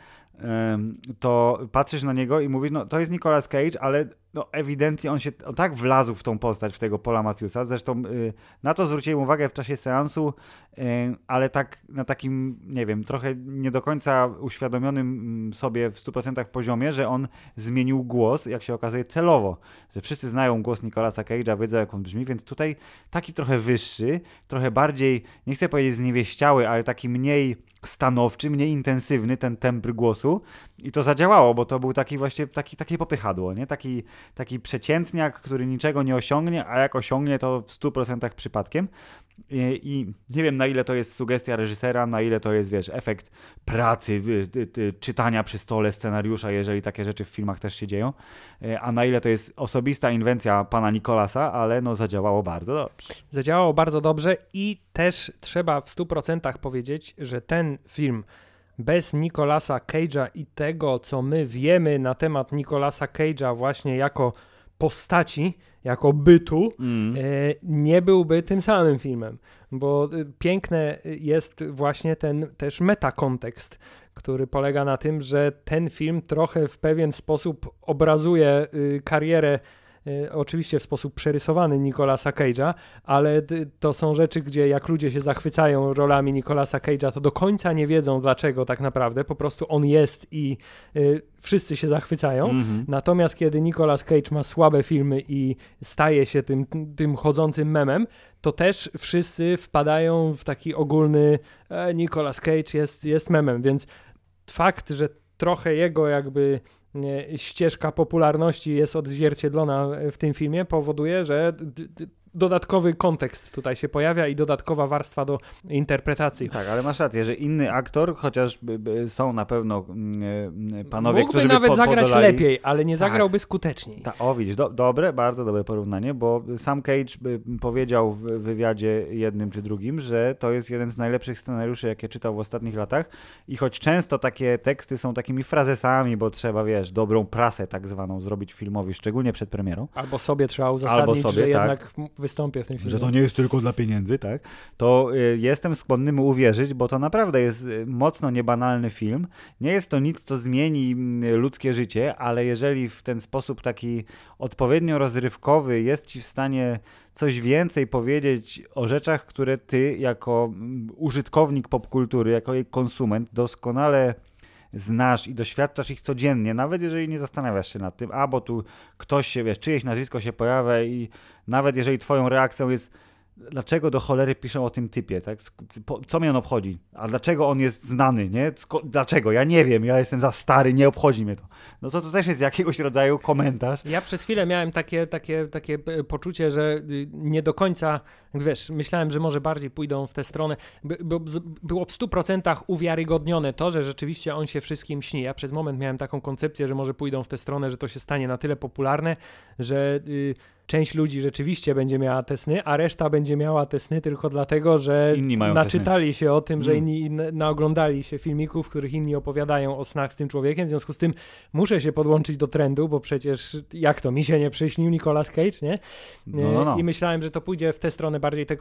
To patrzysz na niego i mówisz, no to jest Nicolas Cage, ale no, ewidentnie on się on tak wlazł w tą postać, w tego Paula Matthewsa. Zresztą y, na to zwróciłem uwagę w czasie seansu, y, ale tak na takim, nie wiem, trochę nie do końca uświadomionym mm, sobie w 100% poziomie, że on zmienił głos, jak się okazuje, celowo. Że wszyscy znają głos Nicolasa Cage'a, wiedzą jak on brzmi, więc tutaj taki trochę wyższy, trochę bardziej, nie chcę powiedzieć zniewieściały, ale taki mniej stanowczy, mniej intensywny ten tembr głosu i to zadziałało, bo to był taki właśnie, taki, takie popychadło, nie? Taki, taki przeciętniak, który niczego nie osiągnie, a jak osiągnie to w 100% przypadkiem. I, I nie wiem na ile to jest sugestia reżysera, na ile to jest, wiesz, efekt pracy, czytania przy stole scenariusza, jeżeli takie rzeczy w filmach też się dzieją, y, a na ile to jest osobista inwencja pana Nikolasa, ale no zadziałało bardzo dobrze. Zadziałało bardzo dobrze i też trzeba w 100% powiedzieć, że ten film bez Nicolasa Cage'a i tego, co my wiemy na temat Nicolasa Cage'a właśnie jako postaci, jako bytu, Mm. e, nie byłby tym samym filmem, bo e, piękne jest właśnie ten też metakontekst, który polega na tym, że ten film trochę w pewien sposób obrazuje y, karierę y, oczywiście w sposób przerysowany Nicolasa Cage'a, ale to są rzeczy, gdzie jak ludzie się zachwycają rolami Nicolasa Cage'a, to do końca nie wiedzą dlaczego tak naprawdę, po prostu on jest i y, wszyscy się zachwycają. Mhm. Natomiast kiedy Nicolas Cage ma słabe filmy i staje się tym, tym chodzącym memem, to też wszyscy wpadają w taki ogólny e, Nicolas Cage jest, jest memem, więc fakt, że trochę jego jakby ścieżka popularności jest odzwierciedlona w tym filmie powoduje, że dodatkowy kontekst tutaj się pojawia i dodatkowa warstwa do interpretacji. Tak, ale masz rację, że inny aktor, chociaż by, by są na pewno mm, panowie, Mógłby którzy by nawet zagrać podolali... lepiej, ale nie Tak. zagrałby skuteczniej. Ta, o, widzisz, do, dobre, bardzo dobre porównanie, bo sam Cage powiedział w wywiadzie jednym czy drugim, że to jest jeden z najlepszych scenariuszy, jakie czytał w ostatnich latach i choć często takie teksty są takimi frazesami, bo trzeba, wiesz, dobrą prasę tak zwaną zrobić filmowi, szczególnie przed premierą, Albo sobie trzeba uzasadnić, sobie, że tak. jednak wystąpię w tym filmie. że to nie jest tylko dla pieniędzy, tak? To y, jestem skłonny mu uwierzyć, bo to naprawdę jest y, mocno niebanalny film. Nie jest to nic, co zmieni mm, ludzkie życie, ale jeżeli w ten sposób taki odpowiednio rozrywkowy jest ci w stanie coś więcej powiedzieć o rzeczach, które ty jako mm, użytkownik popkultury, jako jej konsument doskonale znasz i doświadczasz ich codziennie, nawet jeżeli nie zastanawiasz się nad tym, a bo tu ktoś się, wiesz, czyjeś nazwisko się pojawia i nawet jeżeli twoją reakcją jest dlaczego do cholery piszą o tym typie, tak? Co mnie on obchodzi? A dlaczego on jest znany, nie? Dlaczego? Ja nie wiem, ja jestem za stary, nie obchodzi mnie to. No to to też jest jakiegoś rodzaju komentarz. Ja przez chwilę miałem takie, takie, takie e, poczucie, że y, nie do końca, wiesz, myślałem, że może bardziej pójdą w tę stronę, bo było w 100% uwiarygodnione to, że rzeczywiście on się wszystkim śni. Ja przez moment miałem taką koncepcję, że może pójdą w tę stronę, że to się stanie na tyle popularne, że y, część ludzi rzeczywiście będzie miała te sny, a reszta będzie miała te sny tylko dlatego, że Inni mają naczytali się o tym, że Mm. inni na- naoglądali się filmików, w których inni opowiadają o snach z tym człowiekiem, w związku z tym muszę się podłączyć do trendu, bo przecież jak to, mi się nie przyśnił Nicolas Cage, nie? No, no, no. I myślałem, że to pójdzie w tę stronę bardziej te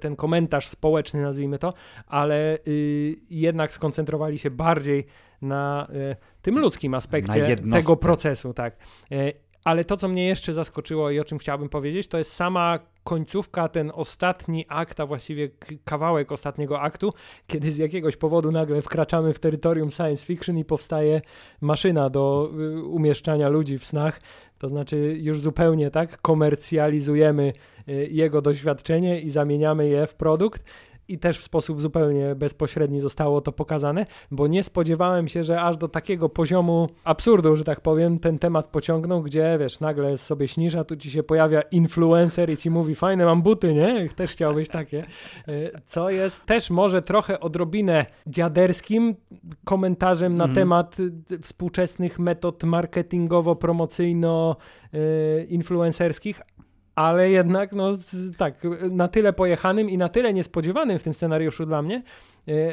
ten komentarz społeczny, nazwijmy to, ale y, jednak skoncentrowali się bardziej na y, tym ludzkim aspekcie tego procesu, tak. Y, ale to, co mnie jeszcze zaskoczyło i o czym chciałbym powiedzieć, to jest sama końcówka, ten ostatni akt, a właściwie kawałek ostatniego aktu, kiedy z jakiegoś powodu nagle wkraczamy w terytorium science fiction i powstaje maszyna do y, umieszczania ludzi w snach. To znaczy już zupełnie tak komercjalizujemy y, jego doświadczenie i zamieniamy je w produkt. I też w sposób zupełnie bezpośredni zostało to pokazane, bo nie spodziewałem się, że aż do takiego poziomu absurdu, że tak powiem, ten temat pociągnął, gdzie wiesz, nagle sobie śnisz, a tu ci się pojawia influencer i ci mówi, fajne mam buty, nie? Też chciałbyś takie. E, co jest też może trochę odrobinę dziaderskim komentarzem na Mhm. temat współczesnych metod marketingowo-promocyjno-influencerskich, ale jednak, no tak, na tyle pojechanym i na tyle niespodziewanym w tym scenariuszu dla mnie,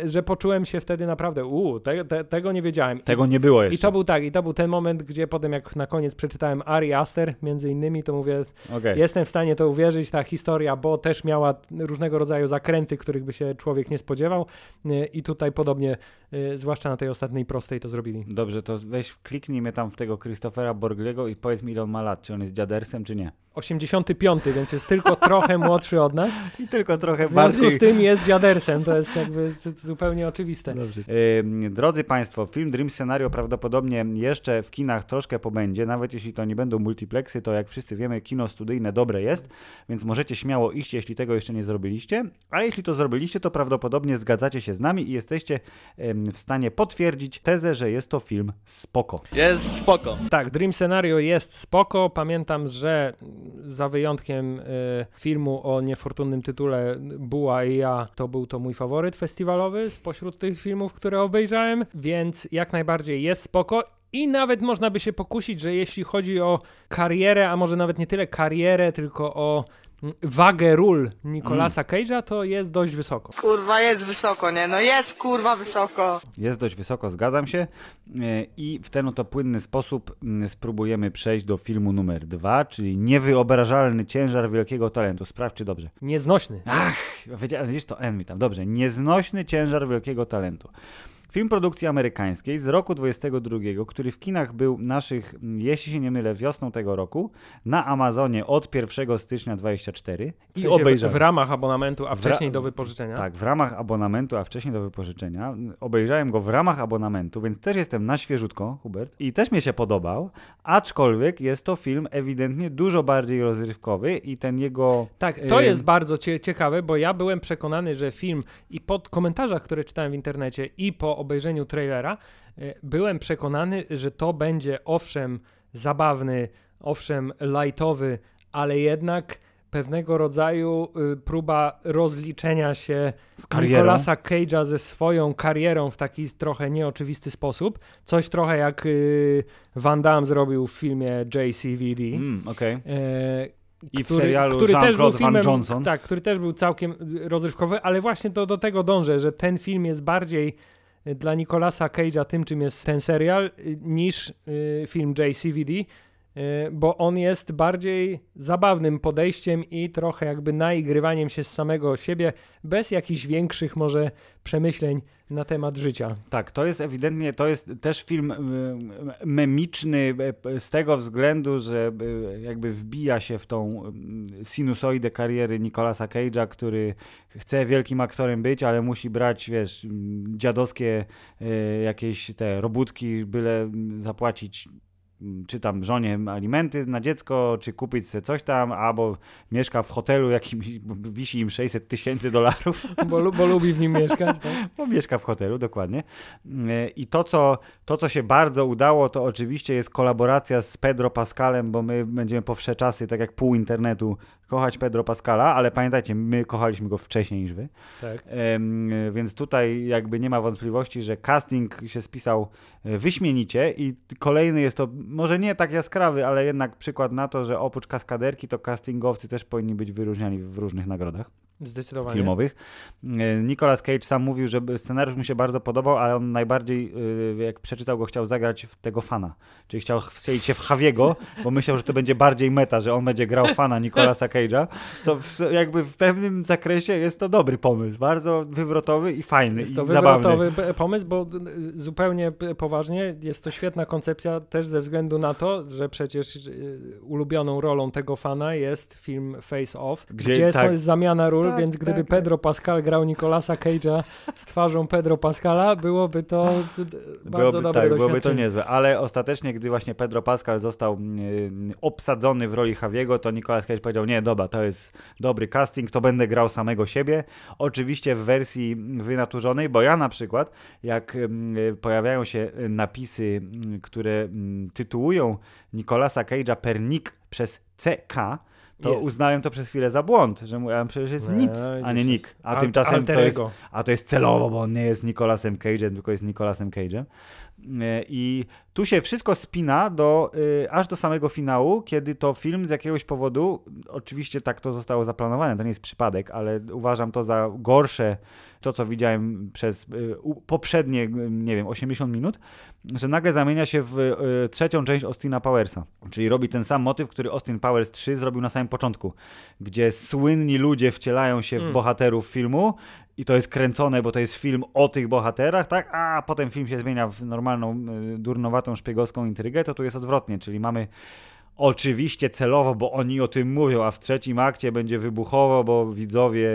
że poczułem się wtedy naprawdę, uuu, te, te, tego nie wiedziałem. Tego nie było I jeszcze. to był tak, i to był ten moment, gdzie potem jak na koniec przeczytałem Ari Aster, między innymi, to mówię, Okej. jestem w stanie to uwierzyć, ta historia, bo też miała różnego rodzaju zakręty, których by się człowiek nie spodziewał y, i tutaj podobnie, y, zwłaszcza na tej ostatniej prostej to zrobili. Dobrze, to weź kliknij mnie tam w tego Christophera Borgliego i powiedz mi ile on ma lat, czy on jest dziadersem, czy nie. 85, więc jest tylko trochę młodszy od nas. I tylko trochę W związku bardziej... z tym jest dziadersem, to jest jakby zupełnie oczywiste. Dobrze. Ym, Drodzy Państwo, film Dream Scenario prawdopodobnie jeszcze w kinach troszkę pobędzie, nawet jeśli to nie będą multiplexy, to jak wszyscy wiemy, kino studyjne dobre jest, więc możecie śmiało iść, jeśli tego jeszcze nie zrobiliście, a jeśli to zrobiliście, to prawdopodobnie zgadzacie się z nami i jesteście w stanie potwierdzić tezę, że jest to film spoko. Jest spoko. Tak, Dream Scenario jest spoko. Pamiętam, że za wyjątkiem y, filmu o niefortunnym tytule Buła i ja, to był to mój faworyt festiwalowy spośród tych filmów, które obejrzałem, więc jak najbardziej jest spoko. I nawet można by się pokusić, że jeśli chodzi o karierę, a może nawet nie tyle karierę, tylko o wagę ról Nicolasa Cage'a, to jest dość wysoko. Kurwa, jest wysoko, nie? No jest kurwa wysoko. Jest dość wysoko, zgadzam się. Yy, I w ten oto płynny sposób mm, spróbujemy przejść do filmu numer dwa, czyli Niewyobrażalny ciężar wielkiego talentu. Sprawdź, czy dobrze. Nieznośny. Ach, wiedziałem, widzisz, to N mi tam. Dobrze, Nieznośny ciężar wielkiego talentu. Film produkcji amerykańskiej z roku 22, który w kinach był naszych, jeśli się nie mylę, wiosną tego roku, na Amazonie od 1 stycznia 24 W i sensie w, obejrzałem. w ramach abonamentu, a W wcześniej do wypożyczenia. Tak, w ramach abonamentu, a wcześniej do wypożyczenia. Obejrzałem go w ramach abonamentu, więc też jestem na świeżutko, Hubert, i też mi się podobał, aczkolwiek jest to film ewidentnie dużo bardziej rozrywkowy i ten jego... Tak, to Ym. jest bardzo cie ciekawe, bo ja byłem przekonany, że film i po komentarzach, które czytałem w internecie i po obejrzeniu trailera, y, byłem przekonany, że to będzie owszem zabawny, owszem lightowy, ale jednak pewnego rodzaju y, próba rozliczenia się Z. Nicolasa Cage'a ze swoją karierą w taki trochę nieoczywisty sposób. Coś trochę jak y, Van Damme zrobił w filmie JCVD. Mm, okej. E, I w serialu Jean-Claude Van Johnson. Tak, który też był całkiem rozrywkowy, ale właśnie do, do tego dążę, że ten film jest bardziej dla Nicolasa Cage'a tym, czym jest ten serial, y, niż y, film JCVD, bo on jest bardziej zabawnym podejściem i trochę jakby naigrywaniem się z samego siebie, bez jakichś większych może przemyśleń na temat życia. Tak, to jest ewidentnie, to jest też film y, memiczny y, z tego względu, że y, jakby wbija się w tą y, sinusoidę kariery Nicolasa Cage'a, który chce wielkim aktorem być, ale musi brać, wiesz, dziadowskie y, jakieś te robótki, byle zapłacić czy tam żonie alimenty na dziecko, czy kupić sobie coś tam, albo mieszka w hotelu jakimś, wisi im 600 tysięcy dolarów. Bo, bo lubi w nim mieszkać. Tak? Bo mieszka w hotelu, dokładnie. Yy, I to co, to, co się bardzo udało, to oczywiście jest kolaboracja z Pedro Pascalem, bo my będziemy po wsze czasy, tak jak pół internetu, kochać Pedro Pascala, ale pamiętajcie, my kochaliśmy go wcześniej niż wy. Tak. Em, więc tutaj jakby nie ma wątpliwości, że casting się spisał e, wyśmienicie i kolejny jest to może nie tak jaskrawy, ale jednak przykład na to, że oprócz kaskaderki to castingowcy też powinni być wyróżniani w różnych nagrodach Zdecydowanie. filmowych. E, Nicolas Cage sam mówił, że scenariusz mu się bardzo podobał, ale on najbardziej, e, jak przeczytał go, chciał zagrać w tego fana. Czyli chciał wstrzelić się w Javiego, bo myślał, że to będzie bardziej meta, że on będzie grał fana Nicolasa Cage'a, co w, jakby w pewnym zakresie jest to dobry pomysł. Bardzo wywrotowy i fajny Jest i to zabawny. wywrotowy p- pomysł, bo y, zupełnie poważnie jest to świetna koncepcja też ze względu na to, że przecież y, ulubioną rolą tego fana jest film Face Off, Gdzie- gdzie, tak. jest zamiana ról ról, tak, więc gdyby tak. Pedro Pascal grał Nicolasa Cage'a z twarzą Pedro Pascala, byłoby to bardzo Byłoby, dobre tak, byłoby to niezłe, ale ostatecznie, gdy właśnie Pedro Pascal został y, obsadzony w roli Javiego, to Nicolas Cage powiedział, nie, dobra, to jest dobry casting, to będę grał samego siebie. Oczywiście w wersji wynaturzonej, bo ja na przykład, jak y, pojawiają się napisy, y, które tytułują Nicolasa Cage'a per nick przez CK, to Jest. uznałem to przez chwilę za błąd, że mówiłem, przecież jest No, nic, a nie nick. A Alt- tymczasem to jest a to jest celowo, bo on nie jest Nicolasem Cage'em, tylko jest Nicolasem Cage'em. E, I tu się wszystko spina do, y, aż do samego finału, kiedy to film z jakiegoś powodu, oczywiście tak to zostało zaplanowane, to nie jest przypadek, ale uważam to za gorsze, to co widziałem przez u- poprzednie, nie wiem, 80 minut, że nagle zamienia się w trzecią część Austina Powersa. Czyli robi ten sam motyw, który Austin Powers 3 zrobił na samym początku, gdzie słynni ludzie wcielają się w Mm. bohaterów filmu i to jest kręcone, bo to jest film o tych bohaterach, tak? A potem film się zmienia w normalną, y, durnowatą, szpiegowską intrygę, to tu jest odwrotnie, czyli mamy oczywiście celowo, bo oni o tym mówią, a w trzecim akcie będzie wybuchowo, bo widzowie,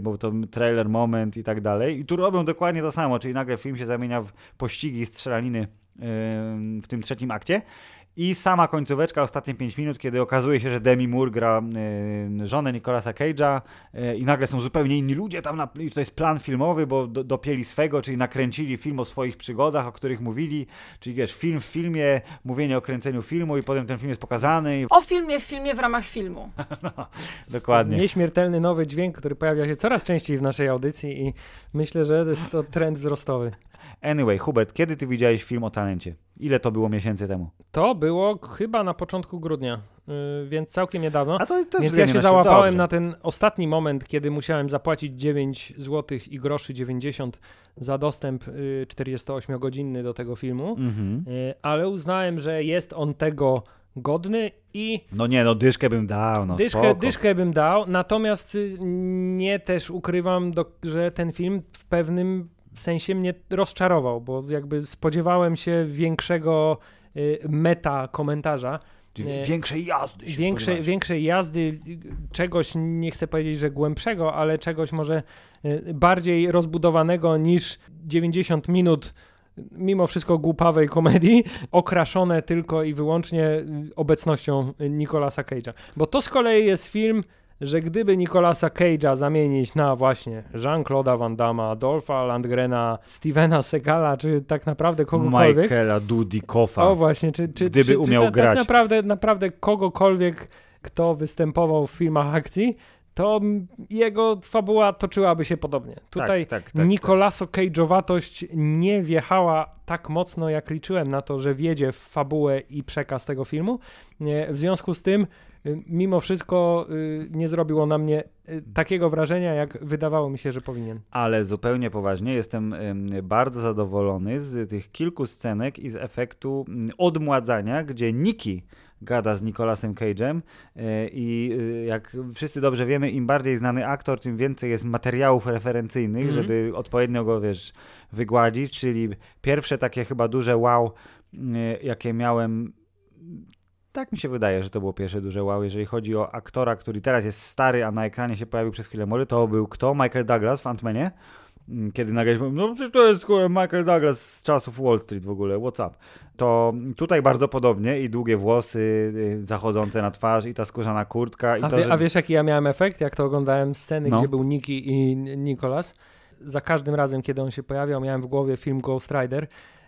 bo to trailer moment i tak dalej. I tu robią dokładnie to samo, czyli nagle film się zamienia w pościgi strzelaniny ym, w tym trzecim akcie. I sama końcóweczka, ostatnie 5 minut, kiedy okazuje się, że Demi Moore gra y, żonę Nicolasa Cage'a y, i nagle są zupełnie inni ludzie tam, na, i to jest plan filmowy, bo do, dopięli swego, czyli nakręcili film o swoich przygodach, o których mówili, czyli wiesz, film w filmie, mówienie o kręceniu filmu i potem ten film jest pokazany i O filmie w filmie w ramach filmu. dokładnie. Nieśmiertelny nowy dźwięk, który pojawia się coraz częściej w naszej audycji i myślę, że jest to trend wzrostowy. Anyway, Hubert, kiedy ty widziałeś film o talencie? Ile to było miesięcy temu? To było chyba na początku grudnia, yy, więc całkiem niedawno. A to, to Więc ja się załapałem dobrze. na ten ostatni moment, kiedy musiałem zapłacić 9 zł i groszy 90 za dostęp y, 48-godzinny do tego filmu, Mhm. y, ale uznałem, że jest on tego godny i No nie, no dyszkę bym dał, no dyszkę, spoko. dyszkę bym dał, natomiast y, nie też ukrywam, do, że ten film w pewnym sensie mnie rozczarował, bo jakby spodziewałem się większego y, meta komentarza, nie. Większej jazdy się większej, większej jazdy, y, czegoś, nie chcę powiedzieć, że głębszego, ale czegoś może y, bardziej rozbudowanego niż 90 minut mimo wszystko głupawej komedii, okraszone tylko i wyłącznie y, obecnością y, Nicolasa Cage'a. Bo to z kolei jest film, że gdyby Nicolasa Cage'a zamienić na właśnie Jean-Claude'a Van Damme'a, Dolpha Landgrena, Stevena Segala, czy tak naprawdę kogokolwiek, Michaela Dudikoffa. o właśnie, czy, czy, Gdyby czy, umiał czy ta, grać. Tak naprawdę, naprawdę kogokolwiek, kto występował w filmach akcji, to jego fabuła toczyłaby się podobnie. Tutaj tak, tak, tak, Nicolaso Cage'owatość nie wjechała tak mocno, jak liczyłem na to, że wjedzie w fabułę i przekaz tego filmu. W związku z tym, mimo wszystko y, nie zrobiło na mnie y, takiego wrażenia, jak wydawało mi się, że powinien. Ale zupełnie poważnie, jestem em, bardzo zadowolony z tych kilku scenek i z efektu mm, odmładzania, gdzie Nikki gada z Nicolasem Cage'em e, i jak wszyscy dobrze wiemy, im bardziej znany aktor, tym więcej jest materiałów referencyjnych, Mhm. żeby odpowiednio go, wiesz, wygładzić, czyli pierwsze takie chyba duże wow, jakie miałem tak mi się wydaje, że to było pierwsze duże wow, jeżeli chodzi o aktora, który teraz jest stary, a na ekranie się pojawił przez chwilę młody, to był kto? Michael Douglas w Ant-Manie? Mm, Kiedy nagle no przecież to jest Michael Douglas z czasów Wall Street w ogóle, what's up? To tutaj bardzo podobnie i długie włosy y, zachodzące na twarz i ta skórzana kurtka i A, to, wie, że... a wiesz, jaki ja miałem efekt, jak to oglądałem sceny, No. gdzie był Niki i Nicolas? Za każdym razem, kiedy on się pojawiał, miałem w głowie film Ghost Rider,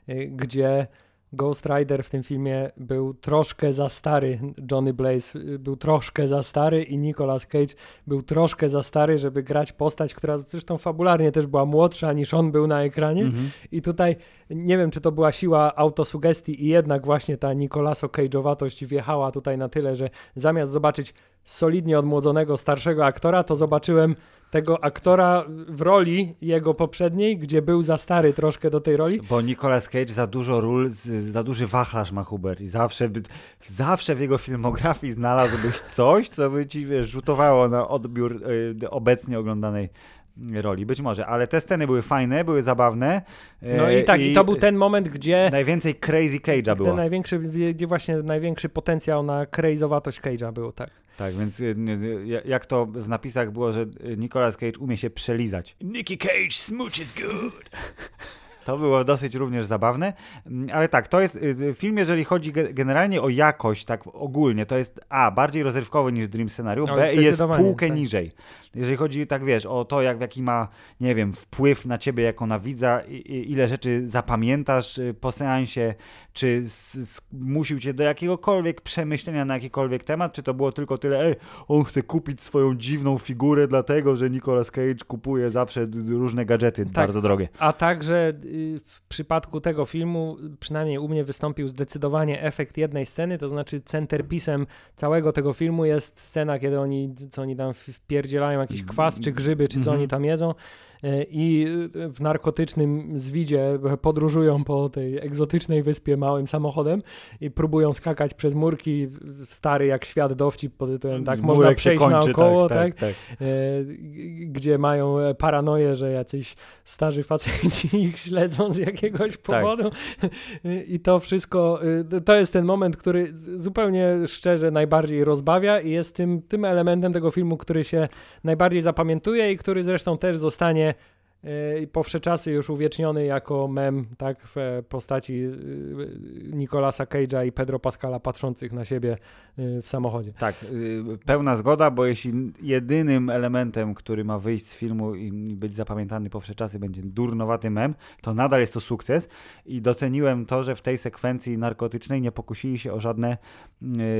y, gdzie Ghost Rider w tym filmie był troszkę za stary. Johnny Blaze y, był troszkę za stary i Nicolas Cage był troszkę za stary, żeby grać postać, która zresztą fabularnie też była młodsza niż on był na ekranie. Mhm. I tutaj nie wiem, czy to była siła autosugestii i jednak właśnie ta Nicolaso Cage'owatość wjechała tutaj na tyle, że zamiast zobaczyć solidnie odmłodzonego starszego aktora, to zobaczyłem tego aktora w roli jego poprzedniej, gdzie był za stary troszkę do tej roli. Bo Nicolas Cage za dużo ról, za duży wachlarz ma Hubert i zawsze, by, zawsze w jego filmografii znalazłbyś coś, co by ci wiesz, rzutowało na odbiór y, obecnie oglądanej roli. Być może, ale te sceny były fajne, były zabawne. y, No i tak, i to był ten moment, gdzie Najwięcej Crazy Cage'a było. największy, gdzie właśnie największy potencjał na crazowatość Cage'a był, tak. Tak, więc y, y, jak to w napisach było, że y, Nicolas Cage umie się przelizać. Nicky Cage, smooch is good. To było dosyć również zabawne, Mm, ale tak, to jest y, y, film, jeżeli chodzi ge- generalnie o jakość, tak ogólnie, to jest A, bardziej rozrywkowy niż Dream Scenario, Oj, B, jest półkę tak. niżej. Jeżeli chodzi, tak wiesz, o to, jak, jaki ma, nie wiem, wpływ na ciebie jako na widza, ile rzeczy zapamiętasz y, po seansie, czy zmusił cię do jakiegokolwiek przemyślenia na jakikolwiek temat, czy to było tylko tyle, ej, on chce kupić swoją dziwną figurę, dlatego, że Nicolas Cage kupuje zawsze różne gadżety bardzo drogie. A także w przypadku tego filmu, przynajmniej u mnie wystąpił zdecydowanie efekt jednej sceny, to znaczy centerpisem całego tego filmu jest scena, kiedy oni, co oni tam wpierdzielają jakiś kwas, czy grzyby, czy co Mhm. oni tam jedzą y, i y, w narkotycznym zwidzie podróżują po tej egzotycznej wyspie małym samochodem i próbują skakać przez murki, stary jak świat dowcip pod tytułem, tak, Murek można przejść kończy, naokoło, tak, tak, tak. e, g- gdzie mają e, paranoję, że jacyś starzy faceci ich śledzą z jakiegoś powodu. I to wszystko, to jest ten moment, który zupełnie szczerze najbardziej rozbawia i jest tym, tym elementem tego filmu, który się najbardziej zapamiętuje i który zresztą też zostanie y, po wsze czasy już uwieczniony jako mem, tak, w e, postaci y, Nicolasa Cage'a i Pedro Pascala patrzących na siebie w samochodzie. Tak, pełna zgoda, bo jeśli jedynym elementem, który ma wyjść z filmu i być zapamiętany po wsze czasy będzie durnowaty mem, to nadal jest to sukces i doceniłem to, że w tej sekwencji narkotycznej nie pokusili się o żadne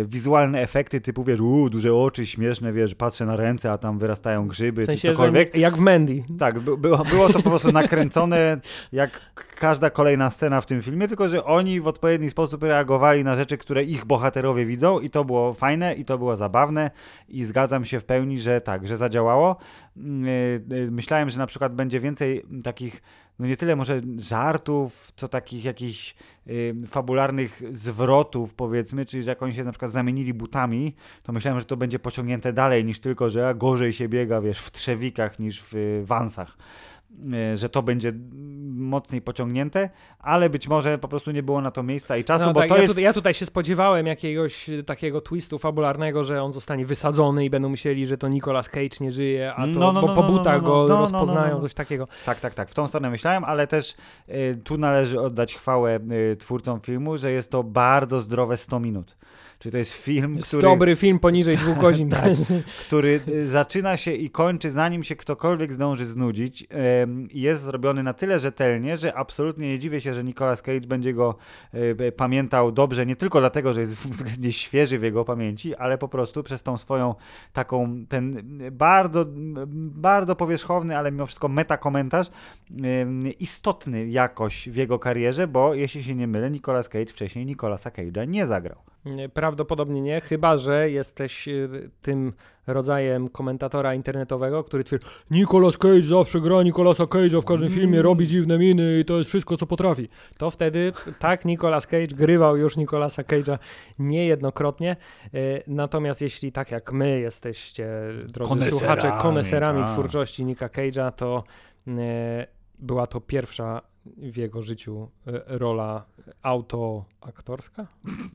wizualne efekty typu, wiesz, uuu, duże oczy, śmieszne, wiesz, patrzę na ręce, a tam wyrastają grzyby, W czy sensie, że cokolwiek. jak w Mandy. Tak, by, było, było to po prostu nakręcone jak każda kolejna scena w tym filmie, tylko że oni w odpowiedni sposób reagowali na rzeczy, które ich bohaterowie widzą i to było fajne i to było zabawne i zgadzam się w pełni, że tak, że zadziałało. Mm, y, y, Myślałem, że na przykład będzie więcej takich, no nie tyle może żartów, co takich jakichś y, fabularnych zwrotów powiedzmy, czyli że jak oni się na przykład zamienili butami, to myślałem, że to będzie pociągnięte dalej niż tylko, że gorzej się biega, wiesz, w trzewikach niż w y, wansach. Y, Że to będzie mocniej pociągnięte, ale być może po prostu nie było na to miejsca i czasu, No bo tak, to ja, jest. tutaj, ja tutaj się spodziewałem jakiegoś y, takiego twistu fabularnego, że on zostanie wysadzony i będą myśleli, że to Nicolas Cage nie żyje, a to No, no, bo po no, no, butach no, go rozpoznają, coś takiego. Tak, tak, tak. W tą stronę myślałem, ale też y, tu należy oddać chwałę y, twórcom filmu, że jest to bardzo zdrowe 100 minut. Czyli to jest film, Jest który, dobry film poniżej dwóch godzin. Tak. który y, zaczyna się i kończy, zanim się ktokolwiek zdąży znudzić. Jest zrobiony na tyle rzetelnie, że absolutnie nie dziwię się, że Nicolas Cage będzie go y, pamiętał dobrze, nie tylko dlatego, że jest względnie świeży w jego pamięci, ale po prostu przez tą swoją taką, ten bardzo, bardzo powierzchowny, ale mimo wszystko metakomentarz, istotny jakoś w jego karierze, bo jeśli się nie mylę, Nicolas Cage wcześniej Nicolasa Cage'a nie zagrał. Nie, Prawdopodobnie nie, chyba że jesteś y, tym rodzajem komentatora internetowego, który twierdzi Nicolas Cage zawsze gra Nicolasa Cage'a w każdym filmie, robi dziwne miny i to jest wszystko, co potrafi. To wtedy tak Nicolas Cage grywał już Nicolasa Cage'a niejednokrotnie. Y, Natomiast jeśli tak jak my jesteście, drodzy Koneserami, słuchacze, koneserami tak. twórczości Nika Cage'a, to y, była to pierwsza w jego życiu y, rola autoaktorska?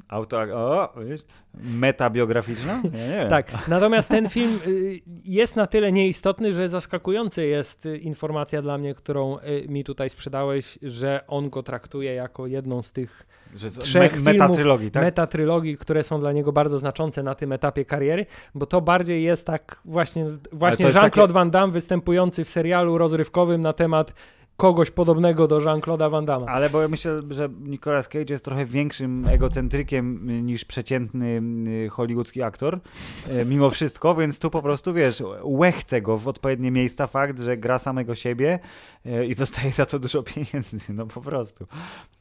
Auto, o, wiesz, metabiograficzna? Ja nie wiem. Tak, natomiast ten film y, jest na tyle nieistotny, że zaskakujący jest y, informacja dla mnie, którą y, mi tutaj sprzedałeś, że on go traktuje jako jedną z tych Że co, trzech me, filmów, metatrylogii, tak? metatrylogii, które są dla niego bardzo znaczące na tym etapie kariery, bo to bardziej jest tak właśnie, właśnie Jean-Claude takie- Van Damme występujący w serialu rozrywkowym na temat kogoś podobnego do Jean-Claude'a Van Damme. Ale bo ja myślę, że Nicolas Cage jest trochę większym egocentrykiem niż przeciętny y, hollywoodzki aktor, y, mimo wszystko, więc tu po prostu, wiesz, łechce go w odpowiednie miejsca fakt, że gra samego siebie y, i dostaje za to dużo pieniędzy, no po prostu.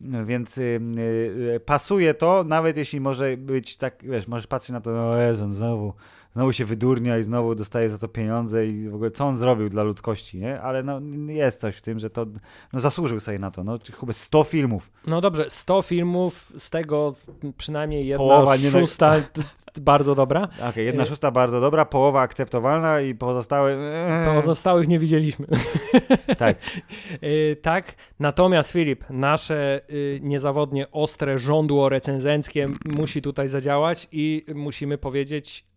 Więc pasuje to, nawet jeśli może być tak, wiesz, możesz patrzeć na to, no Jezu, znowu, znowu się wydurnia i znowu dostaje za to pieniądze i w ogóle co on zrobił dla ludzkości, nie? Ale no, jest coś w tym, że to no, zasłużył sobie na to. No, chyba 100 filmów. No dobrze, 100 filmów, z tego przynajmniej jedna Połowa nie szósta t- bardzo dobra. Okej, jedna Y- szósta bardzo dobra, połowa akceptowalna i pozostałe... Pozostałych nie widzieliśmy. Tak. Y, tak, natomiast Filip, nasze y, niezawodnie ostre żądło recenzenckie musi tutaj zadziałać i musimy powiedzieć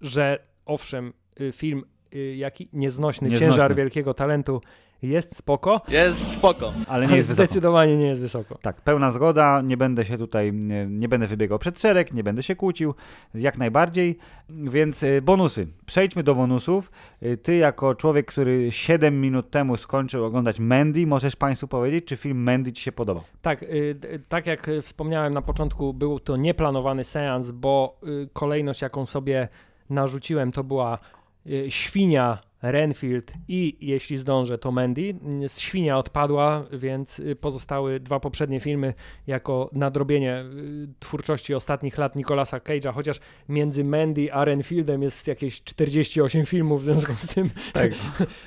że owszem, y, film y, jaki nieznośny, Nieznośny. ciężar wielkiego talentu jest spoko, Jest spoko. Ale nie jest wysoko. zdecydowanie nie jest wysoko. Tak, pełna zgoda, nie będę się tutaj, nie, nie będę wybiegał przed szereg, nie będę się kłócił, jak najbardziej, więc y, bonusy. Przejdźmy do bonusów. Ty jako człowiek, który 7 minut temu skończył oglądać Mandy, możesz Państwu powiedzieć, czy film Mandy Ci się podobał? Tak, tak jak wspomniałem na początku, był to nieplanowany seans, bo kolejność, jaką sobie narzuciłem, to była y, świnia Renfield i jeśli zdążę, to Mandy. Y, Świnia odpadła, więc y, pozostały dwa poprzednie filmy jako nadrobienie y, twórczości ostatnich lat Nicolasa Cage'a, chociaż między Mandy a Renfieldem jest jakieś 48 filmów, w związku z tym Tak.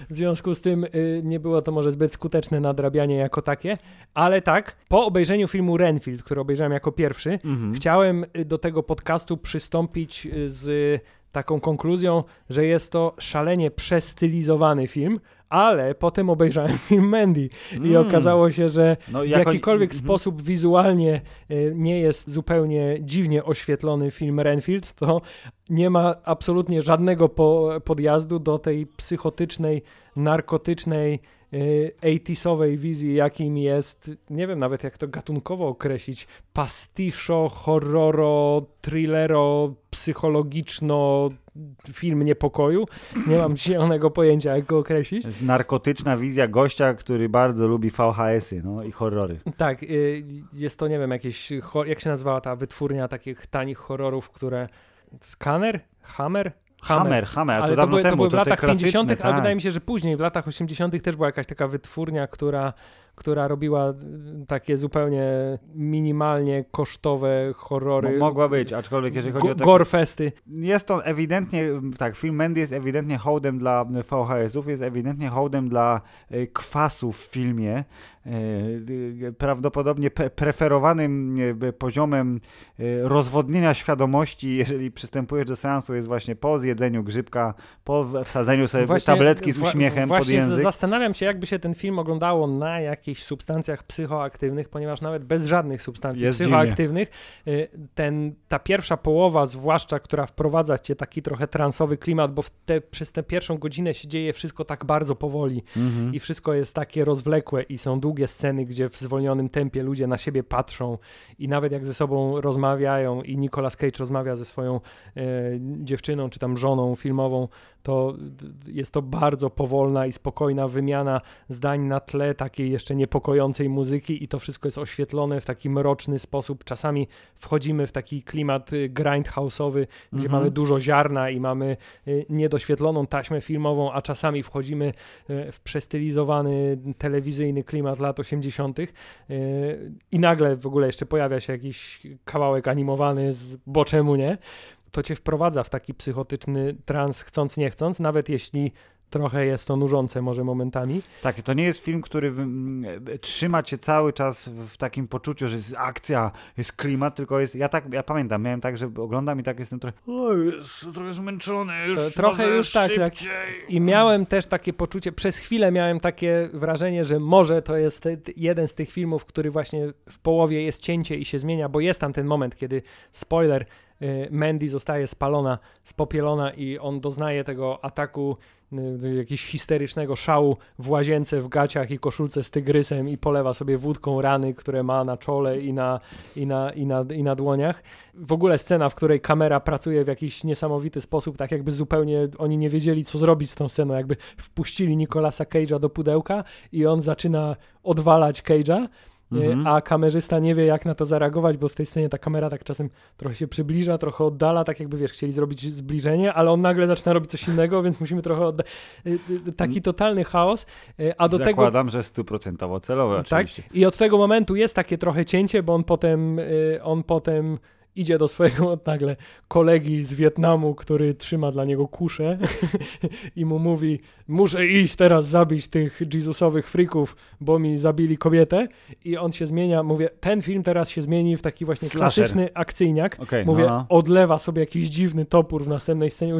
w związku z tym y, nie było to może zbyt skuteczne nadrabianie jako takie, ale tak, po obejrzeniu filmu Renfield, który obejrzałem jako pierwszy, Mhm. chciałem do tego podcastu przystąpić z taką konkluzją, że jest to szalenie przestylizowany film, ale potem obejrzałem film Mandy i Mm. okazało się, że No, w jako- jakikolwiek Mhm. sposób wizualnie y, nie jest zupełnie dziwnie oświetlony film Renfield, to nie ma absolutnie żadnego po, podjazdu do tej psychotycznej, narkotycznej, 80sowej wizji, jakim jest, nie wiem nawet jak to gatunkowo określić, pastiszo, horroro, thrillero, psychologiczno, film niepokoju. Nie mam zielonego pojęcia, jak go określić. jest narkotyczna wizja gościa, który bardzo lubi VHS-y no, i horrory. Tak, y, jest to, nie wiem, jakieś, jak się nazywała ta wytwórnia takich tanich horrorów, które... Scanner? Hammer? Hammer, Hammer, ale Ale to to dawno były, to temu, były w te latach klasyczne, 50., ale tak. wydaje mi się, że później, w latach 80. też była jakaś taka wytwórnia, która, która robiła y, takie zupełnie minimalnie kosztowe horrory. Mo- Mogła być, aczkolwiek jeżeli chodzi o takie Gorefesty. Jest to ewidentnie, tak, film Mandy jest ewidentnie hołdem dla VHS-ów, jest ewidentnie hołdem dla e, kwasu w filmie. E, Prawdopodobnie preferowanym e, poziomem e, rozwodnienia świadomości, jeżeli przystępujesz do seansu, jest właśnie po zjedzeniu grzybka, po wsadzeniu sobie tabletki z uśmiechem pod Właśnie język. zastanawiam się, jakby się ten film oglądało na jakichś substancjach psychoaktywnych, ponieważ nawet bez żadnych substancji Jest psychoaktywnych, y, ten, ta pierwsza połowa, zwłaszcza, która wprowadza cię taki trochę transowy klimat, bo te, przez tę pierwszą godzinę się dzieje wszystko tak bardzo powoli Mhm. i wszystko jest takie rozwlekłe i są długie sceny, gdzie w zwolnionym tempie ludzie na siebie patrzą i nawet jak ze sobą rozmawiają i Nicolas Cage rozmawia ze swoją e, dziewczyną czy tam żoną filmową, to jest to bardzo powolna i spokojna wymiana zdań na tle takiej jeszcze niepokojącej muzyki i to wszystko jest oświetlone w taki mroczny sposób. Czasami wchodzimy w taki klimat y, grindhouse'owy, gdzie Mhm. mamy dużo ziarna i mamy y, niedoświetloną taśmę filmową, a czasami wchodzimy y, w przestylizowany telewizyjny klimat lat 80. y, i nagle w ogóle jeszcze pojawia się jakiś kawałek animowany z bo czemu nie, to cię wprowadza w taki psychotyczny trans chcąc nie chcąc, nawet jeśli trochę jest to nużące może momentami. Tak, to nie jest film, który trzyma cię cały czas w, takim poczuciu, że jest akcja, jest klimat, tylko jest, ja tak, ja pamiętam, miałem tak, że oglądam i tak jestem trochę, o, jest trochę zmęczony, już To trochę już tak. I miałem też takie poczucie, przez chwilę miałem takie wrażenie, że może to jest jeden z tych filmów, który właśnie w połowie jest cięcie i się zmienia, bo jest tam ten moment, kiedy spoiler, Mandy zostaje spalona, spopielona i on doznaje tego ataku y, jakiegoś histerycznego szału w łazience, w gaciach i koszulce z tygrysem i polewa sobie wódką rany, które ma na czole i na, i na, i na, i na dłoniach. W ogóle scena, w której kamera pracuje w jakiś niesamowity sposób, tak jakby zupełnie oni nie wiedzieli, co zrobić z tą sceną, jakby wpuścili Nicolasa Cage'a do pudełka i on zaczyna odwalać Cage'a, y, Mhm. a kamerzysta nie wie, jak na to zareagować, bo w tej scenie ta kamera tak czasem trochę się przybliża, trochę oddala, tak jakby, wiesz, chcieli zrobić zbliżenie, ale on nagle zaczyna robić coś innego, więc musimy trochę oddać. Taki totalny chaos, y, a do tego... Zakładam, że stuprocentowo celowe Tak, oczywiście. i od tego momentu jest takie trochę cięcie, bo on potem, y, on potem idzie do swojego nagle kolegi z Wietnamu, który trzyma dla niego kuszę i mu mówi, muszę iść teraz zabić tych Jezusowych frików, bo mi zabili kobietę i on się zmienia, mówię, ten film teraz się zmieni w taki właśnie Slasher. klasyczny akcyjniak, Okej, mówię, no. odlewa sobie jakiś dziwny topór w następnej scenie.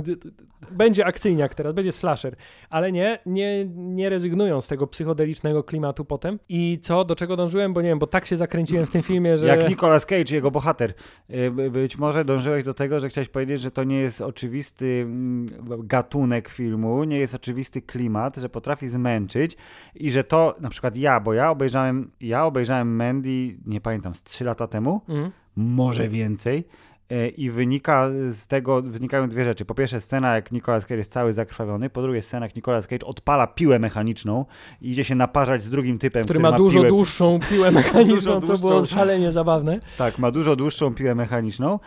Będzie akcyjniak teraz, będzie slasher. Ale nie, nie, nie rezygnują z tego psychodelicznego klimatu potem. I co, do czego dążyłem? Bo nie wiem, bo tak się zakręciłem w tym filmie, że... Jak Nicolas Cage, jego bohater. Yy, y, być może dążyłeś do tego, że chciałeś powiedzieć, że to nie jest oczywisty mm, gatunek filmu, nie jest oczywisty klimat, że potrafi zmęczyć i że to, na przykład ja, bo ja obejrzałem, ja obejrzałem Mandy, nie pamiętam, z 3 lata temu, Mhm. może więcej. E, I wynika z tego, wynikają dwie rzeczy. Po pierwsze scena, jak Nicolas Cage jest cały zakrwawiony. Po drugie scena, jak Nicolas Cage odpala piłę mechaniczną i idzie się naparzać z drugim typem, Który ma dużo piłę, dłuższą piłę mechaniczną, co było szalenie zabawne. Tak, ma dużo dłuższą piłę mechaniczną.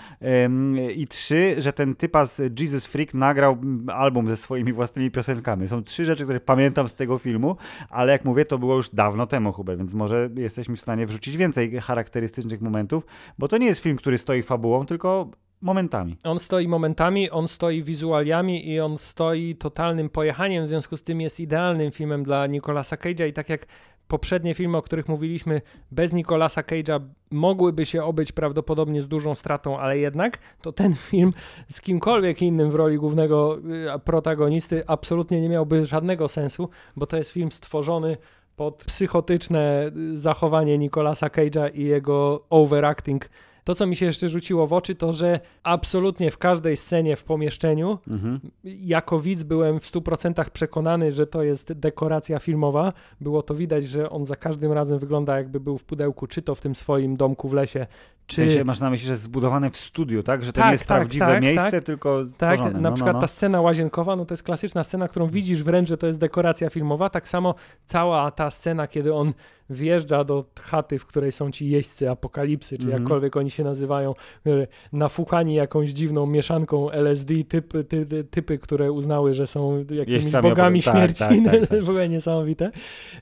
I trzy, że ten typa z Jesus Freak nagrał album ze swoimi własnymi piosenkami. Są trzy rzeczy, które pamiętam z tego filmu, ale jak mówię, to było już dawno temu, Hubert, więc może jesteśmy w stanie wrzucić więcej charakterystycznych momentów, bo to nie jest film, który stoi fabułą, tylko momentami. On stoi momentami, on stoi wizualiami i on stoi totalnym pojechaniem, w związku z tym jest idealnym filmem dla Nicolasa Cage'a i tak jak poprzednie filmy, o których mówiliśmy, bez Nicolasa Cage'a mogłyby się obyć prawdopodobnie z dużą stratą, ale jednak to ten film z kimkolwiek innym w roli głównego y, protagonisty absolutnie nie miałby żadnego sensu, bo to jest film stworzony pod psychotyczne y, zachowanie Nicolasa Cage'a i jego overacting. To, co mi się jeszcze rzuciło w oczy, to że absolutnie w każdej scenie w pomieszczeniu Mhm. jako widz byłem w 100% przekonany, że to jest dekoracja filmowa. Było to widać, że on za każdym razem wygląda jakby był w pudełku, czy to w tym swoim domku w lesie, W czy... sensie masz na myśli, że jest zbudowane w studiu, tak? Że to Tak, nie jest tak, prawdziwe tak, miejsce, tak. tylko Tak, stworzone. na no, przykład no, no. ta scena łazienkowa, no to jest klasyczna scena, którą widzisz wręcz, że to jest dekoracja filmowa. Tak samo cała ta scena, kiedy on wjeżdża do chaty, w której są ci jeźdźcy apokalipsy, czy Mhm. jakkolwiek oni się nazywają, e, nafuchani jakąś dziwną mieszanką LSD, typy, ty, ty, typy które uznały, że są jakimiś Jeźdźcami bogami. Tak, śmierci. tak, tak, tak. w ogóle niesamowite.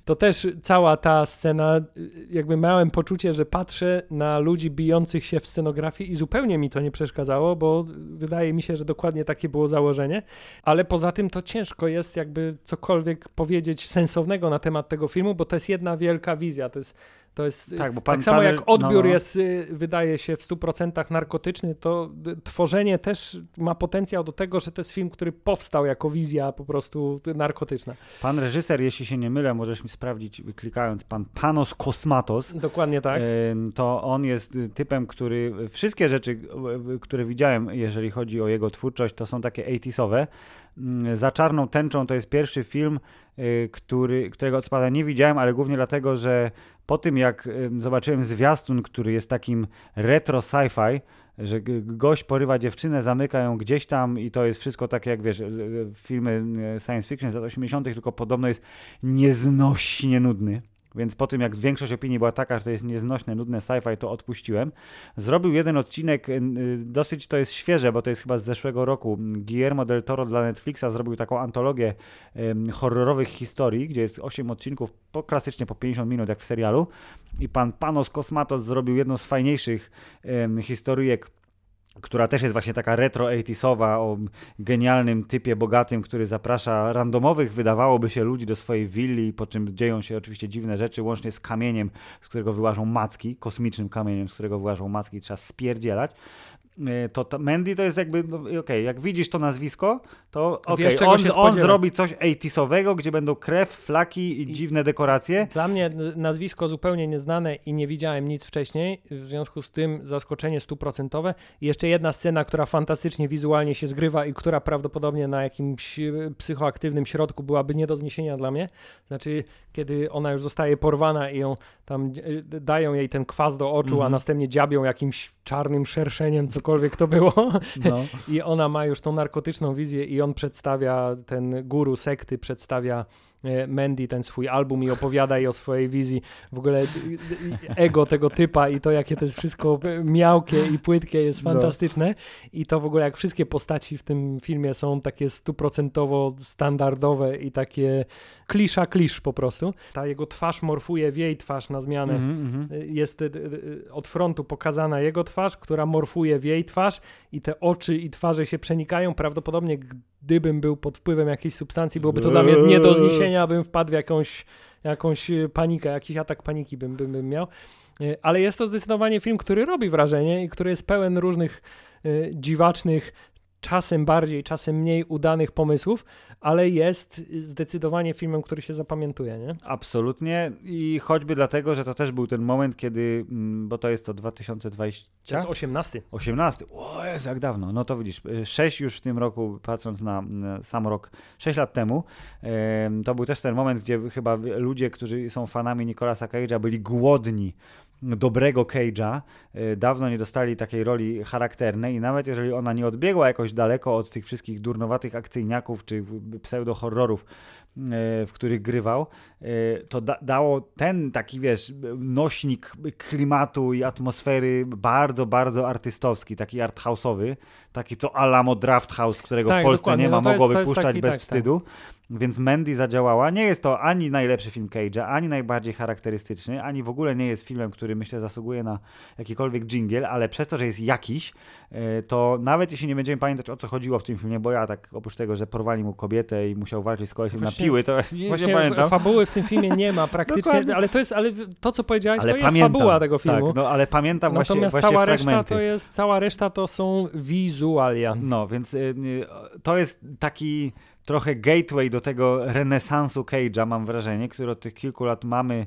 To też cała ta scena, jakby miałem poczucie, że patrzę na ludzi bijących się w scenografii i zupełnie mi to nie przeszkadzało, bo wydaje mi się, że dokładnie takie było założenie, ale poza tym to ciężko jest jakby cokolwiek powiedzieć sensownego na temat tego filmu, bo to jest jedna wielka wizja, to jest to jest, Tak, tak pan- samo pan- jak odbiór no, no. jest, y, wydaje się, w 100% narkotyczny, to tworzenie też ma potencjał do tego, że to jest film, który powstał jako wizja po prostu narkotyczna. Pan reżyser, jeśli się nie mylę, możesz mi sprawdzić klikając, pan Panos Kosmatos, Dokładnie tak. To on jest y, typem, który wszystkie rzeczy, y, które widziałem, jeżeli chodzi o jego twórczość, to są takie 80sowe. Mm, Za czarną tęczą to jest pierwszy film, który, którego co prawda nie widziałem, ale głównie dlatego, że po tym jak zobaczyłem zwiastun, który jest takim retro sci-fi, że gość porywa dziewczynę, zamyka ją gdzieś tam i to jest wszystko takie jak wiesz, y, y, filmy y, science fiction z lat 80., tylko podobno jest nieznośnie nudny. Więc po tym, jak większość opinii była taka, że to jest nieznośne, nudne sci-fi, to odpuściłem. Zrobił jeden odcinek, y, y, dosyć to jest świeże, bo to jest chyba z zeszłego roku. Guillermo del Toro dla Netflixa zrobił taką antologię horrorowych historii, gdzie jest 8 odcinków, po, klasycznie po 50 minut, jak w serialu. I pan Panos Kosmatos zrobił jedną z fajniejszych em, historyjek która też jest właśnie taka retro 80sowa o genialnym typie bogatym, który zaprasza randomowych, wydawałoby się, ludzi do swojej willi, po czym dzieją się oczywiście dziwne rzeczy, łącznie z kamieniem, z którego wyłażą macki, kosmicznym kamieniem, z którego wyłażą macki, trzeba spierdzielać. E, To, to Mandy to jest jakby, no, okej, jak widzisz to nazwisko, to okej, czego on, on zrobi coś 80sowego, gdzie będą krew, flaki i, I- dziwne dekoracje. Dla mnie nazwisko zupełnie nieznane i nie widziałem nic wcześniej, w związku z tym zaskoczenie stuprocentowe. Jeszcze jedna scena, która fantastycznie wizualnie się zgrywa i która prawdopodobnie na jakimś e, psychoaktywnym środku byłaby nie do zniesienia dla mnie. Znaczy, kiedy ona już zostaje porwana i ją tam e, dają jej ten kwas do oczu, a Mhm. następnie dziabią jakimś czarnym szerszeniem, cokolwiek to było. No. I ona ma już tą narkotyczną wizję i on przedstawia, ten guru sekty przedstawia Mandy ten swój album i opowiada jej o swojej wizji. W ogóle ego tego typa i to, jakie to jest wszystko miałkie i płytkie jest No. fantastyczne. I to w ogóle jak wszystkie postaci w tym filmie są takie stuprocentowo standardowe i takie klisza klisz po prostu. Ta jego twarz morfuje w jej twarz na zmianę Mhm, mhm. jest y, od frontu pokazana jego twarz, która morfuje w jej twarz i te oczy i twarze się przenikają. Prawdopodobnie gdybym był pod wpływem jakiejś substancji, byłoby to dla mnie nie do zniesienia, bym wpadł w jakąś, jakąś y, panikę, jakiś atak paniki bym, bym, bym miał. Y, Ale jest to zdecydowanie film, który robi wrażenie i który jest pełen różnych y, dziwacznych czasem bardziej, czasem mniej udanych pomysłów, ale jest zdecydowanie filmem, który się zapamiętuje, nie? Absolutnie i choćby dlatego, że to też był ten moment, kiedy, mm, bo to jest to 2020? To jest 18. 18. O, jest jak dawno. No to widzisz, 6 już w tym roku, patrząc na, sam rok, 6 lat temu, em, to był też ten moment, gdzie chyba ludzie, którzy są fanami Nicolasa Cage'a, byli głodni dobrego Cage'a. E, Dawno nie dostali takiej roli charakternej i nawet jeżeli ona nie odbiegła jakoś daleko od tych wszystkich durnowatych akcyjniaków czy pseudo-horrorów, e, w których grywał, e, to da dało ten taki, wiesz, nośnik klimatu i atmosfery bardzo, bardzo artystowski, taki arthouse'owy, taki to Alamo Draft House, którego Tak, w Polsce nie ma, No mogło wypuszczać taki- bez tak, tak. Więc Mandy zadziałała. Nie jest to ani najlepszy film Cage'a, ani najbardziej charakterystyczny, ani w ogóle nie jest filmem, który myślę zasługuje na jakikolwiek jingle, ale przez to, że jest jakiś, e, to nawet jeśli nie będziemy pamiętać o co chodziło w tym filmie, bo ja tak oprócz tego, że porwali mu kobietę i musiał walczyć z kolesiem na Właśnie- piły, to nic nie Właśnie pamiętam. fabuły w tym filmie nie ma praktycznie, ale to jest, ale to co powiedziałeś, Ale to jest pamiętam. fabuła tego filmu. Tak, no ale pamiętam właśnie, Natomiast właśnie cała reszta fragmenty. to jest, cała reszta to są wizualia. No, więc y, y, to jest taki trochę gateway do tego renesansu Cage'a, mam wrażenie, który od tych kilku lat mamy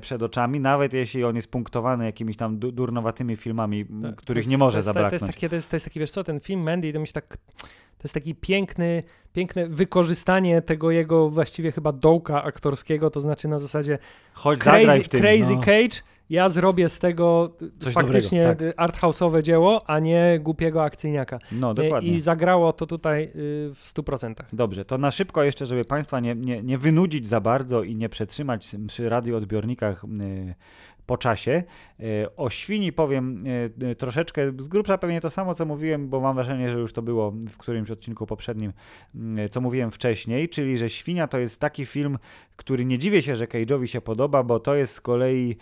przed oczami, nawet jeśli on jest punktowany jakimiś tam du- durnowatymi filmami, Tak, których to nie jest- może to jest, zabraknąć. To jest, takie, to, jest, to jest taki, wiesz co, ten film Mandy, to mi się tak, to jest taki piękny, piękne wykorzystanie tego jego właściwie chyba dołka aktorskiego, to znaczy na zasadzie Chodź, crazy, w tym. crazy no. Cage, ja zrobię z tego Coś faktycznie dobrego, tak. arthouse'owe dzieło, a nie głupiego akcyjniaka. No, dokładnie. I zagrało to tutaj y, w 100%. Dobrze, to na szybko jeszcze, żeby Państwa nie, nie, nie wynudzić za bardzo i nie przetrzymać przy radioodbiornikach y, po czasie. Y, o świni powiem y, y, troszeczkę, z grubsza pewnie to samo, co mówiłem, bo mam wrażenie, że już to było w którymś odcinku poprzednim, y, co mówiłem wcześniej, czyli, że Świnia to jest taki film, który nie dziwię się, że Cage'owi się podoba, bo to jest z kolei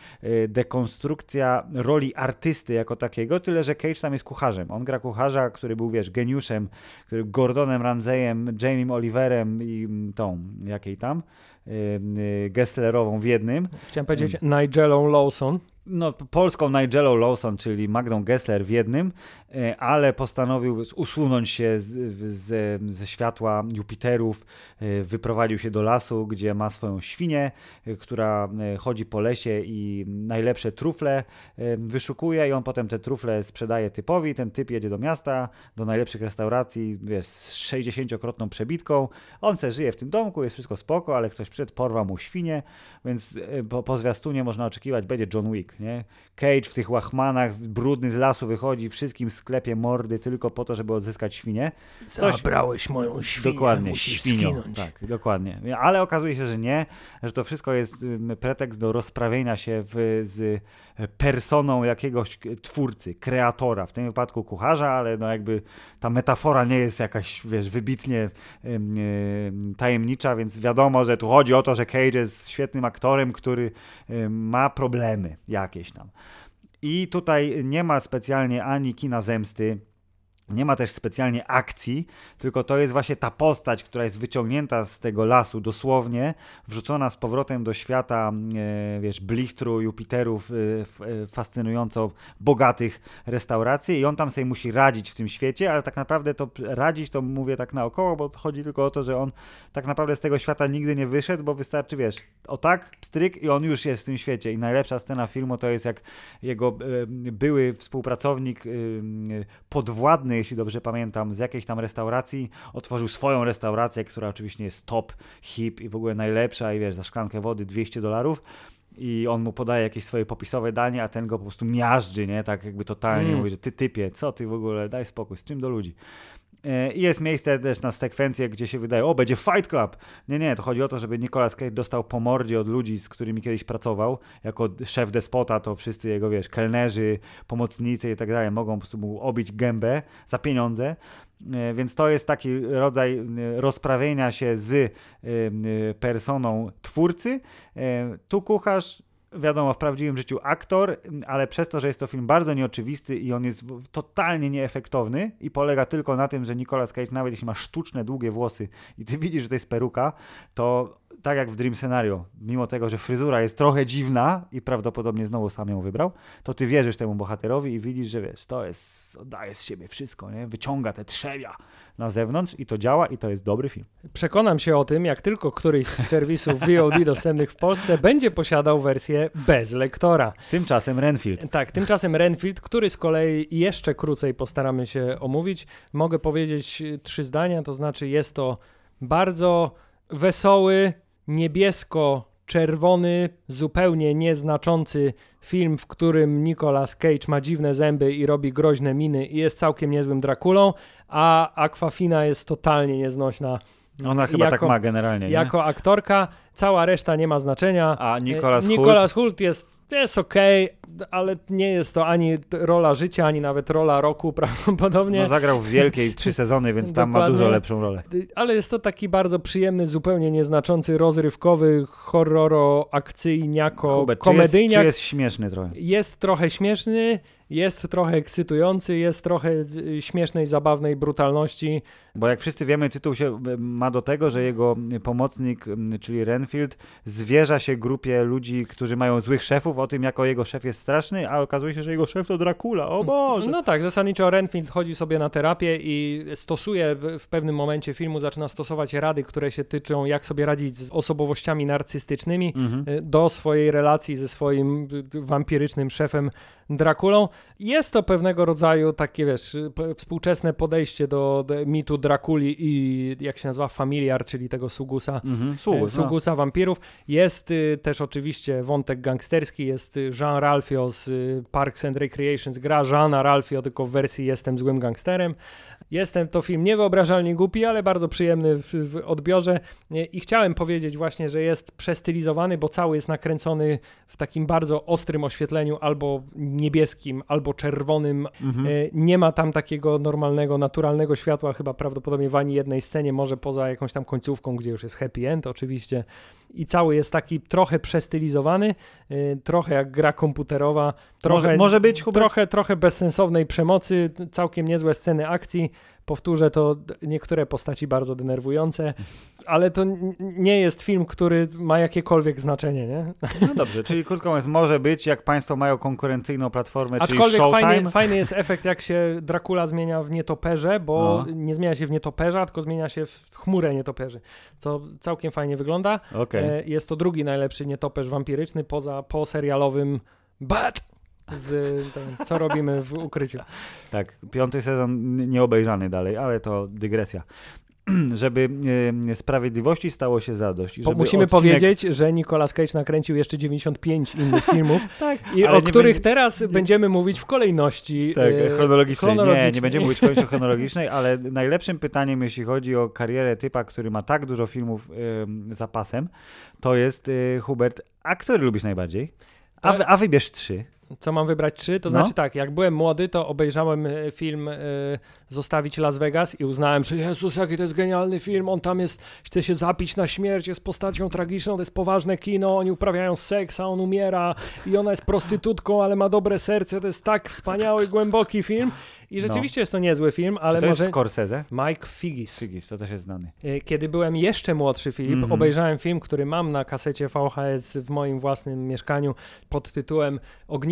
dekonstrukcja roli artysty jako takiego, tyle, że Cage tam jest kucharzem. On gra kucharza, który był, wiesz, geniuszem, Gordonem Ramseyem, Jamiem Oliverem i mm, tą, jakiej tam, Gesslerową w jednym. Chciałem powiedzieć Nigelą Lawson. No, polską Nigelą Lawson, czyli Magdą Gessler w jednym, e, ale postanowił z- usunąć się z, w- ze, światła Jupiterów, e, wyprowadził się do lasu, gdzie ma swoją świnię, e, która chodzi po lesie i najlepsze trufle wyszukuje i on potem te trufle sprzedaje typowi, ten typ jedzie do miasta, do najlepszych restauracji, wiesz, z 60-krotną przebitką, on se żyje w tym domku, jest wszystko spoko, ale ktoś przyszedł, porwał mu świnię, więc po, po zwiastunie można oczekiwać, będzie John Wick, nie? Cage w tych łachmanach, brudny z lasu wychodzi, wszystkim sklepie mordy tylko po to, żeby odzyskać świnię. Coś- Zabrałeś moją świnię, dokładnie, musisz świnią. skinąć. Tak, dokładnie. Ale okazuje się, że nie, że to wszystko jest pretekst do rozprawienia się w, z personą jakiegoś twórcy, kreatora, w tym wypadku kucharza, ale no jakby ta metafora nie jest jakaś, wiesz, wybitnie ym, tajemnicza, więc wiadomo, że tu chodzi o to, że Cage jest świetnym aktorem, który ym, ma problemy jakieś tam. I tutaj nie ma specjalnie ani kina zemsty, nie ma też specjalnie akcji, tylko to jest właśnie ta postać, która jest wyciągnięta z tego lasu, dosłownie wrzucona z powrotem do świata, e, wiesz, blichtru, Jupiterów, e, e, fascynująco bogatych restauracji i on tam sobie musi radzić w tym świecie, ale tak naprawdę to radzić to mówię tak naokoło, bo chodzi tylko o to, że on tak naprawdę z tego świata nigdy nie wyszedł, bo wystarczy, wiesz, o tak, stryk i on już jest w tym świecie. I najlepsza scena filmu to jest jak jego e, były współpracownik e, jeśli dobrze pamiętam, z jakiejś tam restauracji, otworzył swoją restaurację, która oczywiście jest top, hip i w ogóle najlepsza i wiesz, za szklankę wody 200 dolarów i on mu podaje jakieś swoje popisowe danie, a ten go po prostu miażdży, nie? Tak jakby totalnie Mm. mówi, że ty typie, co ty w ogóle, daj spokój, z czym do ludzi. E, I jest miejsce też na sekwencję, gdzie się wydaje, o, będzie Fight Club. Nie, nie, to chodzi o to, żeby Nicolas Cage dostał po mordzie od ludzi, z którymi kiedyś pracował. Jako szef despota, to wszyscy jego, wiesz, kelnerzy, pomocnicy i tak dalej mogą po prostu mu obić gębę za pieniądze. E, Więc to jest taki rodzaj e, rozprawienia się z personą twórcy. Tu kucharz wiadomo, w prawdziwym życiu aktor, ale przez to, że jest to film bardzo nieoczywisty i on jest totalnie nieefektowny i polega tylko na tym, że Nicolas Cage, nawet jeśli ma sztuczne, długie włosy i ty widzisz, że to jest peruka, to tak jak w Dream Scenario, mimo tego, że fryzura jest trochę dziwna i prawdopodobnie znowu sam ją wybrał, to ty wierzysz temu bohaterowi i widzisz, że wiesz, to jest, daje z siebie wszystko, nie? wyciąga te trzewia na zewnątrz i to działa i to jest dobry film. Przekonam się o tym, jak tylko któryś z serwisów VOD dostępnych w Polsce będzie posiadał wersję bez lektora. Tymczasem Renfield. Tak, tymczasem Renfield, który z kolei jeszcze krócej postaramy się omówić. Mogę powiedzieć trzy zdania, to znaczy jest to bardzo wesoły, niebiesko-czerwony, zupełnie nieznaczący film, w którym Nicolas Cage ma dziwne zęby i robi groźne miny i jest całkiem niezłym Drakulą, a Aquafina jest totalnie nieznośna Ona chyba Jako- tak ma generalnie, nie? jako aktorka. Cała reszta nie ma znaczenia. A Nicolas Hult, Nicolas Hult jest, jest okej, ale nie jest to ani rola życia, ani nawet rola roku prawdopodobnie. no, zagrał w Wielkiej trzy sezony, więc tam ma dużo lepszą rolę. Ale jest to taki bardzo przyjemny, zupełnie nieznaczący, rozrywkowy, horroro, akcyjniako, Hubert, czy jest, komedyjniak. czy jest śmieszny trochę? jest trochę śmieszny, jest trochę ekscytujący, jest trochę y, śmiesznej, zabawnej brutalności. Bo jak wszyscy wiemy, tytuł się y, ma do tego, że jego pomocnik, y, czyli Renfield, zwierza się grupie ludzi, którzy mają złych szefów o tym, jako jego szef jest straszny, a okazuje się, że jego szef to Dracula. O Boże! No tak, zasadniczo Renfield chodzi sobie na terapię i stosuje w, pewnym momencie filmu, zaczyna stosować rady, które się tyczą, jak sobie radzić z osobowościami narcystycznymi Mhm. do swojej relacji ze swoim wampirycznym szefem Drakulą. Jest to pewnego rodzaju takie, wiesz, współczesne podejście do, do mitu Drakuli i jak się nazywa, familiar, czyli tego Sugusa Mhm. e, Sługus, no. Sugusa wampirów. Jest y, też oczywiście wątek gangsterski, jest Jean Ralphio z y, Parks and Recreations, gra Jeana Ralphio, tylko w wersji Jestem złym gangsterem. Jestem to film niewyobrażalnie głupi, ale bardzo przyjemny w, w odbiorze Nie, i chciałem powiedzieć właśnie, że jest przestylizowany, bo cały jest nakręcony w takim bardzo ostrym oświetleniu, albo niebieskim, albo czerwonym. Mhm. E, Nie ma tam takiego normalnego, naturalnego światła, chyba prawdopodobnie w ani jednej scenie, może poza jakąś tam końcówką, gdzie już jest happy end oczywiście. I cały jest taki trochę przestylizowany, e, trochę jak gra komputerowa, trochę, może, może być, Hubert? trochę, trochę bezsensownej przemocy, całkiem niezłe sceny akcji. Powtórzę to, niektóre postaci bardzo denerwujące, ale to nie jest film, który ma jakiekolwiek znaczenie, nie? No dobrze, czyli krótko mówiąc, może być, jak państwo mają konkurencyjną platformę, czyli Aczkolwiek Showtime. fajny, fajny jest efekt, jak się Dracula zmienia w nietoperze, bo No. nie zmienia się w nietoperza, tylko zmienia się w chmurę nietoperzy, co całkiem fajnie wygląda. Okej. E, Jest to drugi najlepszy nietoperz wampiryczny poza po serialowym Bat z tym, co robimy w ukryciu. Tak, piąty sezon nieobejrzany dalej, ale to dygresja. Żeby e, sprawiedliwości stało się zadość. żeby musimy odcinek- powiedzieć, że Nicolas Cage nakręcił jeszcze 95 innych filmów, Tak, i o nie których będzie- teraz będziemy mówić w kolejności Tak, e, chronologicznej. Nie, nie chronologicznej. będziemy mówić koniecznie chronologicznej, ale najlepszym pytaniem, jeśli chodzi o karierę typa, który ma tak dużo filmów ym, za pasem, to jest y, Hubert. A który lubisz najbardziej? A, Tak. a wybierz trzy. Co mam wybrać trzy? To No. znaczy tak, jak byłem młody, to obejrzałem e, film e, Zostawić Las Vegas i uznałem, że Jezus, jaki to jest genialny film, on tam jest, chce się zapić na śmierć, jest postacią tragiczną, to jest poważne kino, oni uprawiają seks, a on umiera i ona jest prostytutką, ale ma dobre serce, to jest tak wspaniały, głęboki film i rzeczywiście jest to niezły film, ale Czy to może... jest Scorsese? Mike Figgis. Figgis, to też jest znany. E, Kiedy byłem jeszcze młodszy, Filip, Mhm. obejrzałem film, który mam na kasecie VHS w moim własnym mieszkaniu pod tytułem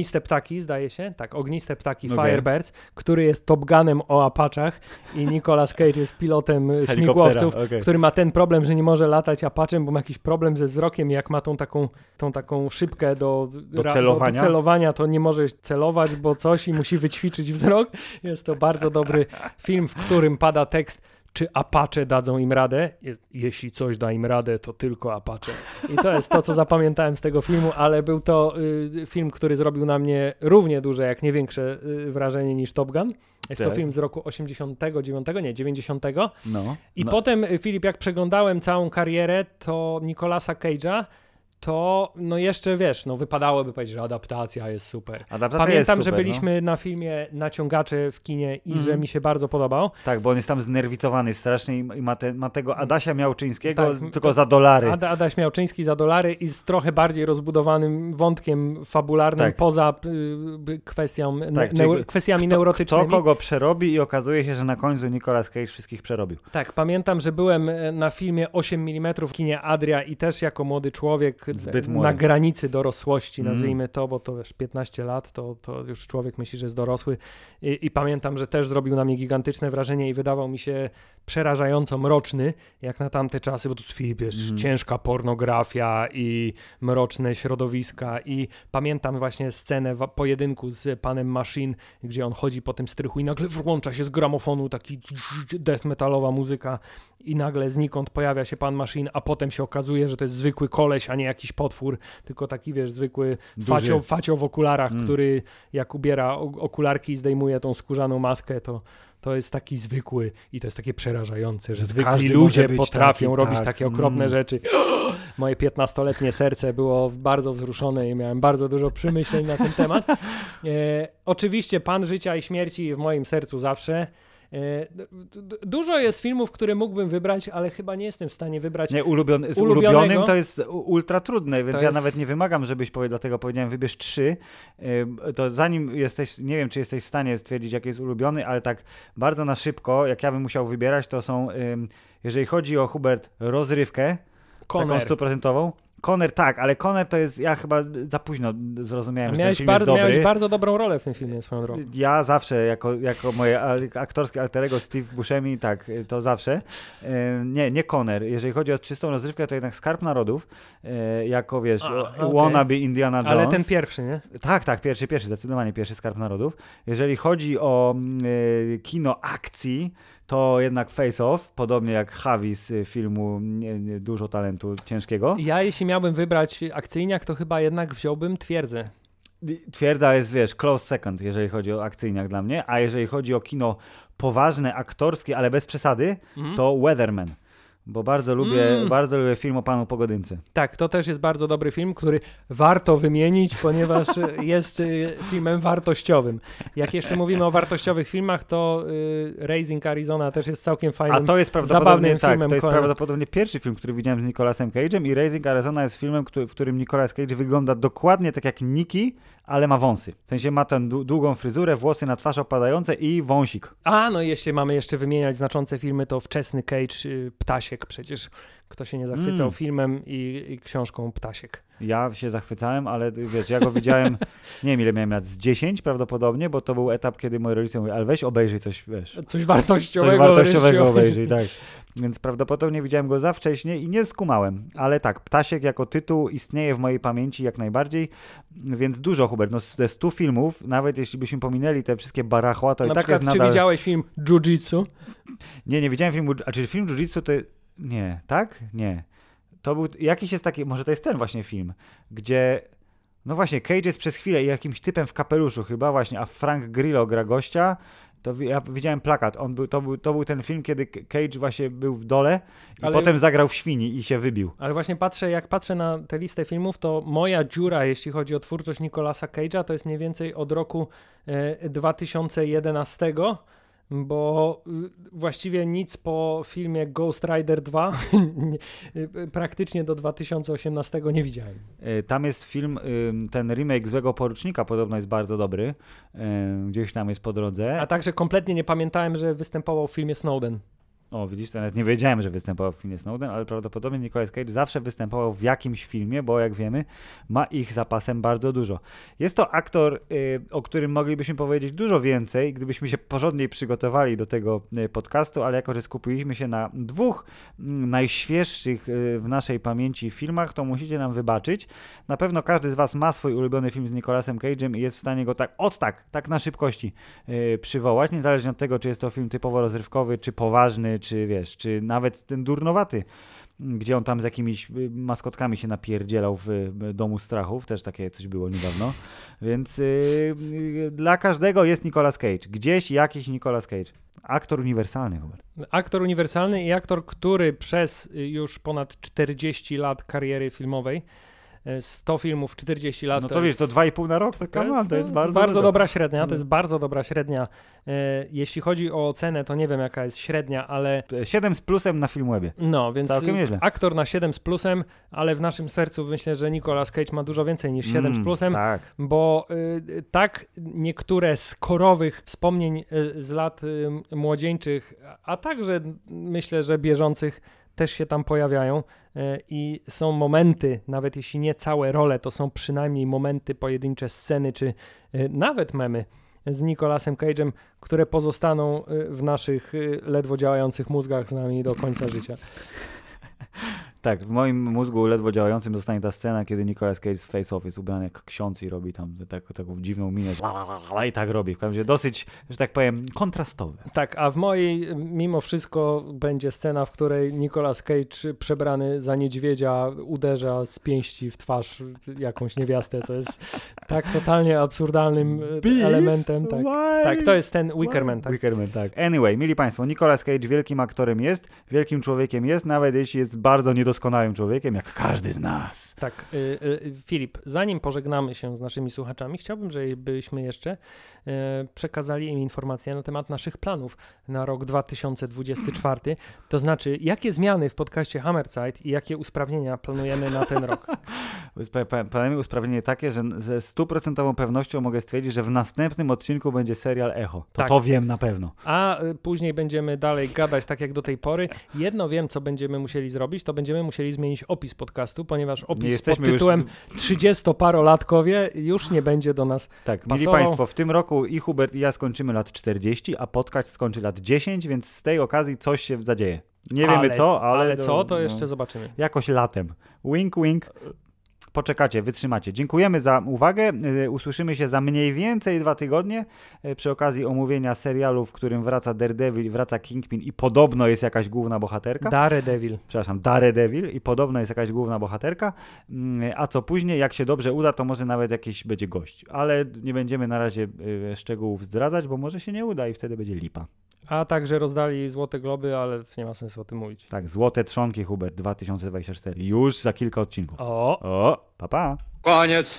Ogniste ptaki, zdaje się. Tak, Ogniste ptaki Okej. Firebirds, który jest Top Gunem o Apaczach i Nicolas Cage jest pilotem e, śmigłowców, okej. który ma ten problem, że nie może latać Apaczem, bo ma jakiś problem ze wzrokiem jak ma tą taką, tą taką szybkę do, Do celowania? do celowania, to nie może celować, bo coś i musi wyćwiczyć wzrok. Jest to bardzo dobry film, w którym pada tekst czy Apache dadzą im radę? Je- Jeśli coś da im radę, to tylko Apache. I to jest to, co zapamiętałem z tego filmu, ale był to y, film, który zrobił na mnie równie duże, jak nie większe y, wrażenie niż Top Gun. Jest to Tak. film z roku 89, nie, 90. No. I no. potem, y, Filip, jak przeglądałem całą karierę, to Nicolasa Cage'a, to no jeszcze wiesz, no wypadałoby powiedzieć, że adaptacja jest super. Adaptacja Pamiętam, jest że super, byliśmy na filmie Naciągacze w kinie i Mhm. że mi się bardzo podobał. No. Tak, bo on jest tam znerwicowany strasznie i ma, te, ma tego Adasia Miałczyńskiego Tak, tylko za dolary. Ada, Adaś Miałczyński za dolary i z trochę bardziej rozbudowanym wątkiem fabularnym Tak. poza y, kwestią, ne, Tak, neu, kwestiami Kto neurotycznymi. kogo przerobi i okazuje się, że na końcu Nicolas Cage wszystkich przerobił. Tak, pamiętam, że byłem e, na filmie 8 mm w kinie Adria i też jako młody człowiek Zbyt na granicy dorosłości, Mm. nazwijmy to, bo to wiesz, 15 lat, to, to już człowiek myśli, że jest dorosły I, i pamiętam, że też zrobił na mnie gigantyczne wrażenie i wydawał mi się przerażająco mroczny, jak na tamte czasy, bo tu wiesz, Mhm. ciężka pornografia i mroczne środowiska i pamiętam właśnie scenę w pojedynku z panem Machine, gdzie on chodzi po tym strychu i nagle włącza się z gramofonu taki death metalowa muzyka i nagle znikąd pojawia się pan Machine, a potem się okazuje, że to jest zwykły koleś, a nie jakiś potwór, tylko taki, wiesz, zwykły facio, facio w okularach, Mm. który jak ubiera okularki i zdejmuje tą skórzaną maskę, to to jest taki zwykły i to jest takie przerażające, że zwykli ludzie potrafią taki, robić tak, takie okropne mm. rzeczy. Moje 15-letnie serce było bardzo wzruszone i miałem bardzo dużo przemyśleń na ten temat. E, oczywiście Pan Życia i Śmierci w moim sercu zawsze. E, dużo jest filmów, które mógłbym wybrać, ale chyba nie jestem w stanie wybrać. Nie, ulubiony, z ulubionym to jest ultra trudne, więc To ja jest- nawet nie wymagam, żebyś powiedział, dlatego powiedziałem wybierz trzy. Ym, To zanim jesteś, nie wiem, czy jesteś w stanie stwierdzić, jaki jest ulubiony, ale tak bardzo na szybko, jak ja bym musiał wybierać, to są, jeżeli chodzi o Hubert, rozrywkę, taką Conner. stuprocentową. Koner tak, ale Koner to jest, ja chyba za późno zrozumiałem, że ten Miałeś, film bar- jest dobry. miałeś bardzo dobrą rolę w tym filmie swoją drogą. Ja zawsze, jako, jako moje aktorskie alterego Steve Buscemi, tak, to zawsze. Y, Nie, nie Conner. Jeżeli chodzi o czystą rozrywkę, to jednak Skarb Narodów, y, jako wiesz, A, o- okej. wannabe Indiana Jones. Ale ten pierwszy, nie? Tak, tak, pierwszy, pierwszy, zdecydowanie pierwszy Skarb Narodów. Jeżeli chodzi o y, kino akcji, to jednak Face Off, podobnie jak Javi z y, filmu nie, nie, Dużo Talentu Ciężkiego. Ja jeśli miałbym wybrać akcyjniak, to chyba jednak wziąłbym twierdzę. Twierdza jest, wiesz, close second, jeżeli chodzi o akcyjniak dla mnie, a jeżeli chodzi o kino poważne, aktorskie, ale bez przesady, Mhm. to Weatherman. Bo bardzo lubię, Mm. bardzo lubię film o panu Pogodynce. Tak, to też jest bardzo dobry film, który warto wymienić, ponieważ jest y, filmem wartościowym. Jak jeszcze mówimy o wartościowych filmach, to y, Raising Arizona też jest całkiem A fajnym. to jest prawdopodobnie, zabawnym tak, filmem to jest prawdopodobnie pierwszy film, który widziałem z Nicolasem Cage'em i Raising Arizona jest filmem, który, w którym Nicolas Cage wygląda dokładnie tak jak Nicky, ale ma wąsy. W sensie ma tę dłu- długą fryzurę, włosy na twarz opadające i wąsik. A, no i jeśli mamy jeszcze wymieniać znaczące filmy, to wczesny Cage, y, Ptasiek przecież. Kto się nie zachwycał Mm. filmem i, i książką Ptasiek. Ja się zachwycałem, ale wiesz, ja go widziałem, nie wiem ile miałem lat, z 10 prawdopodobnie, bo to był etap, kiedy moi rodzice mówili, ale weź obejrzyj coś, wiesz, Coś wartościowego. coś wartościowego obejrzyj, tak. Więc prawdopodobnie widziałem go za wcześnie i nie skumałem. Ale tak, Ptasiek jako tytuł istnieje w mojej pamięci jak najbardziej, więc dużo, Hubert. No ze 100 filmów, nawet jeśli byśmy pominęli te wszystkie barachła, to Na i tak przykład, jest czy nadal... widziałeś film Jiu-Jitsu? Nie, nie widziałem filmu, a czy film Jiu-Jitsu to... Nie, tak? Nie. To był, jakiś jest taki, może to jest ten właśnie film, gdzie... No właśnie, Cage jest przez chwilę jakimś typem w kapeluszu chyba właśnie, a Frank Grillo gra gościa. To ja widziałem plakat. On był, to, był, to był ten film, kiedy Cage właśnie był w dole i Ale- potem zagrał w świni i się wybił. Ale właśnie patrzę, jak patrzę na tę listę filmów, to moja dziura, jeśli chodzi o twórczość Nicolasa Cage'a, to jest mniej więcej od roku e, 2011, bo y, właściwie nic po filmie Ghost Rider 2 nie- y, praktycznie do 2018 nie widziałem. Y, Tam jest film, ym, ten remake Złego Porucznika podobno jest bardzo dobry. Ym, Gdzieś tam jest po drodze. A także kompletnie nie pamiętałem, że występował w filmie Snowden. O, widzisz, to nawet nie wiedziałem, że występował w filmie Snowden, ale prawdopodobnie Nicolas Cage zawsze występował w jakimś filmie, bo jak wiemy, ma ich zapasem bardzo dużo. Jest to aktor, y, o którym moglibyśmy powiedzieć dużo więcej, gdybyśmy się porządniej przygotowali do tego y, podcastu, ale jako, że skupiliśmy się na dwóch mm, najświeższych y, w naszej pamięci filmach, to musicie nam wybaczyć. Na pewno każdy z Was ma swój ulubiony film z Nicolasem Cage'em i jest w stanie go tak, od tak, tak na szybkości przywołać, niezależnie od tego, czy jest to film typowo rozrywkowy, czy poważny, czy wiesz, czy nawet ten durnowaty, gdzie on tam z jakimiś y, maskotkami się napierdzielał w Domu Strachów, też takie coś było niedawno, więc y, y, dla każdego jest Nicolas Cage, gdzieś jakiś Nicolas Cage, aktor uniwersalny, Hubert. Aktor uniwersalny i aktor, który przez y, już ponad 40 lat kariery filmowej 100 filmów w 40 lat No to to wiesz, jest... to 2,5 na rok, to, come on, to jest bardzo, bardzo dużo. dobra średnia, to No. jest bardzo dobra średnia. E, jeśli chodzi o ocenę, to nie wiem jaka jest średnia, ale 7 z plusem na Filmwebie. no, więc Całkiem nieźle. aktor na 7 z plusem, ale w naszym sercu myślę, że Nicolas Cage ma dużo więcej niż 7 z Mm, plusem, Tak. bo y, tak niektóre z korowych wspomnień y, z lat y, młodzieńczych, a także myślę, że bieżących też się tam pojawiają y, i są momenty, nawet jeśli nie całe role, to są przynajmniej momenty, pojedyncze sceny, czy y, nawet memy z Nicolasem Cage'em, które pozostaną y, w naszych ledwo działających mózgach z nami do końca życia. Tak, w moim mózgu ledwo działającym zostanie ta scena, kiedy Nicolas Cage z Face Off jest ubrany jak ksiądz i robi tam tak, taką dziwną minę, i tak robi. W każdym razie dosyć, że tak powiem, kontrastowy. Tak, a w mojej mimo wszystko będzie scena, w której Nicolas Cage przebrany za niedźwiedzia uderza z pięści w twarz jakąś niewiastę, co jest tak totalnie absurdalnym y, elementem. Tak. tak, to jest ten Wickerman. Tak. Wickerman, tak. Anyway, mili Państwo, Nicolas Cage wielkim aktorem jest, wielkim człowiekiem jest, nawet jeśli jest bardzo niedoskonałym człowiekiem, jak każdy z nas. Tak, y, y, Filip, zanim pożegnamy się z naszymi słuchaczami, chciałbym, żebyśmy jeszcze y, przekazali im informacje na temat naszych planów na rok 2024. To znaczy, jakie zmiany w podcaście Hammerside i jakie usprawnienia planujemy na ten rok. Planujemy usprawnienie takie, że ze stuprocentową pewnością mogę stwierdzić, że w następnym odcinku będzie serial Echo. To Tak. to wiem na pewno. A y, później będziemy dalej gadać tak jak do tej pory. Jedno wiem, co będziemy musieli zrobić, to będziemy musieli zmienić opis podcastu, ponieważ Nie opis pod już- tytułem 30-parolatkowie już nie będzie do nas. Tak, mili pasował. Państwo, w tym roku i Hubert i ja skończymy lat 40, a podcast skończy lat 10, więc z tej okazji coś się zadzieje. Nie wiemy Ale- co, ale... Ale co, to no, jeszcze zobaczymy. Jakoś latem. Wink, wink. Poczekacie, wytrzymacie. Dziękujemy za uwagę. Y, Usłyszymy się za mniej więcej dwa tygodnie y, przy okazji omówienia serialu, w którym wraca Daredevil, wraca Kingpin i podobno jest jakaś główna bohaterka. Daredevil. Przepraszam, Daredevil i podobno jest jakaś główna bohaterka. Mm, A co później, jak się dobrze uda, to może nawet jakiś będzie gość. Ale nie będziemy na razie y, szczegółów zdradzać, bo może się nie uda i wtedy będzie lipa. A także rozdali Złote Globy, ale nie ma sensu o tym mówić. Tak, Złote Trzonki Hubert 2024. Już za kilka odcinków. O! O, pa pa. Koniec.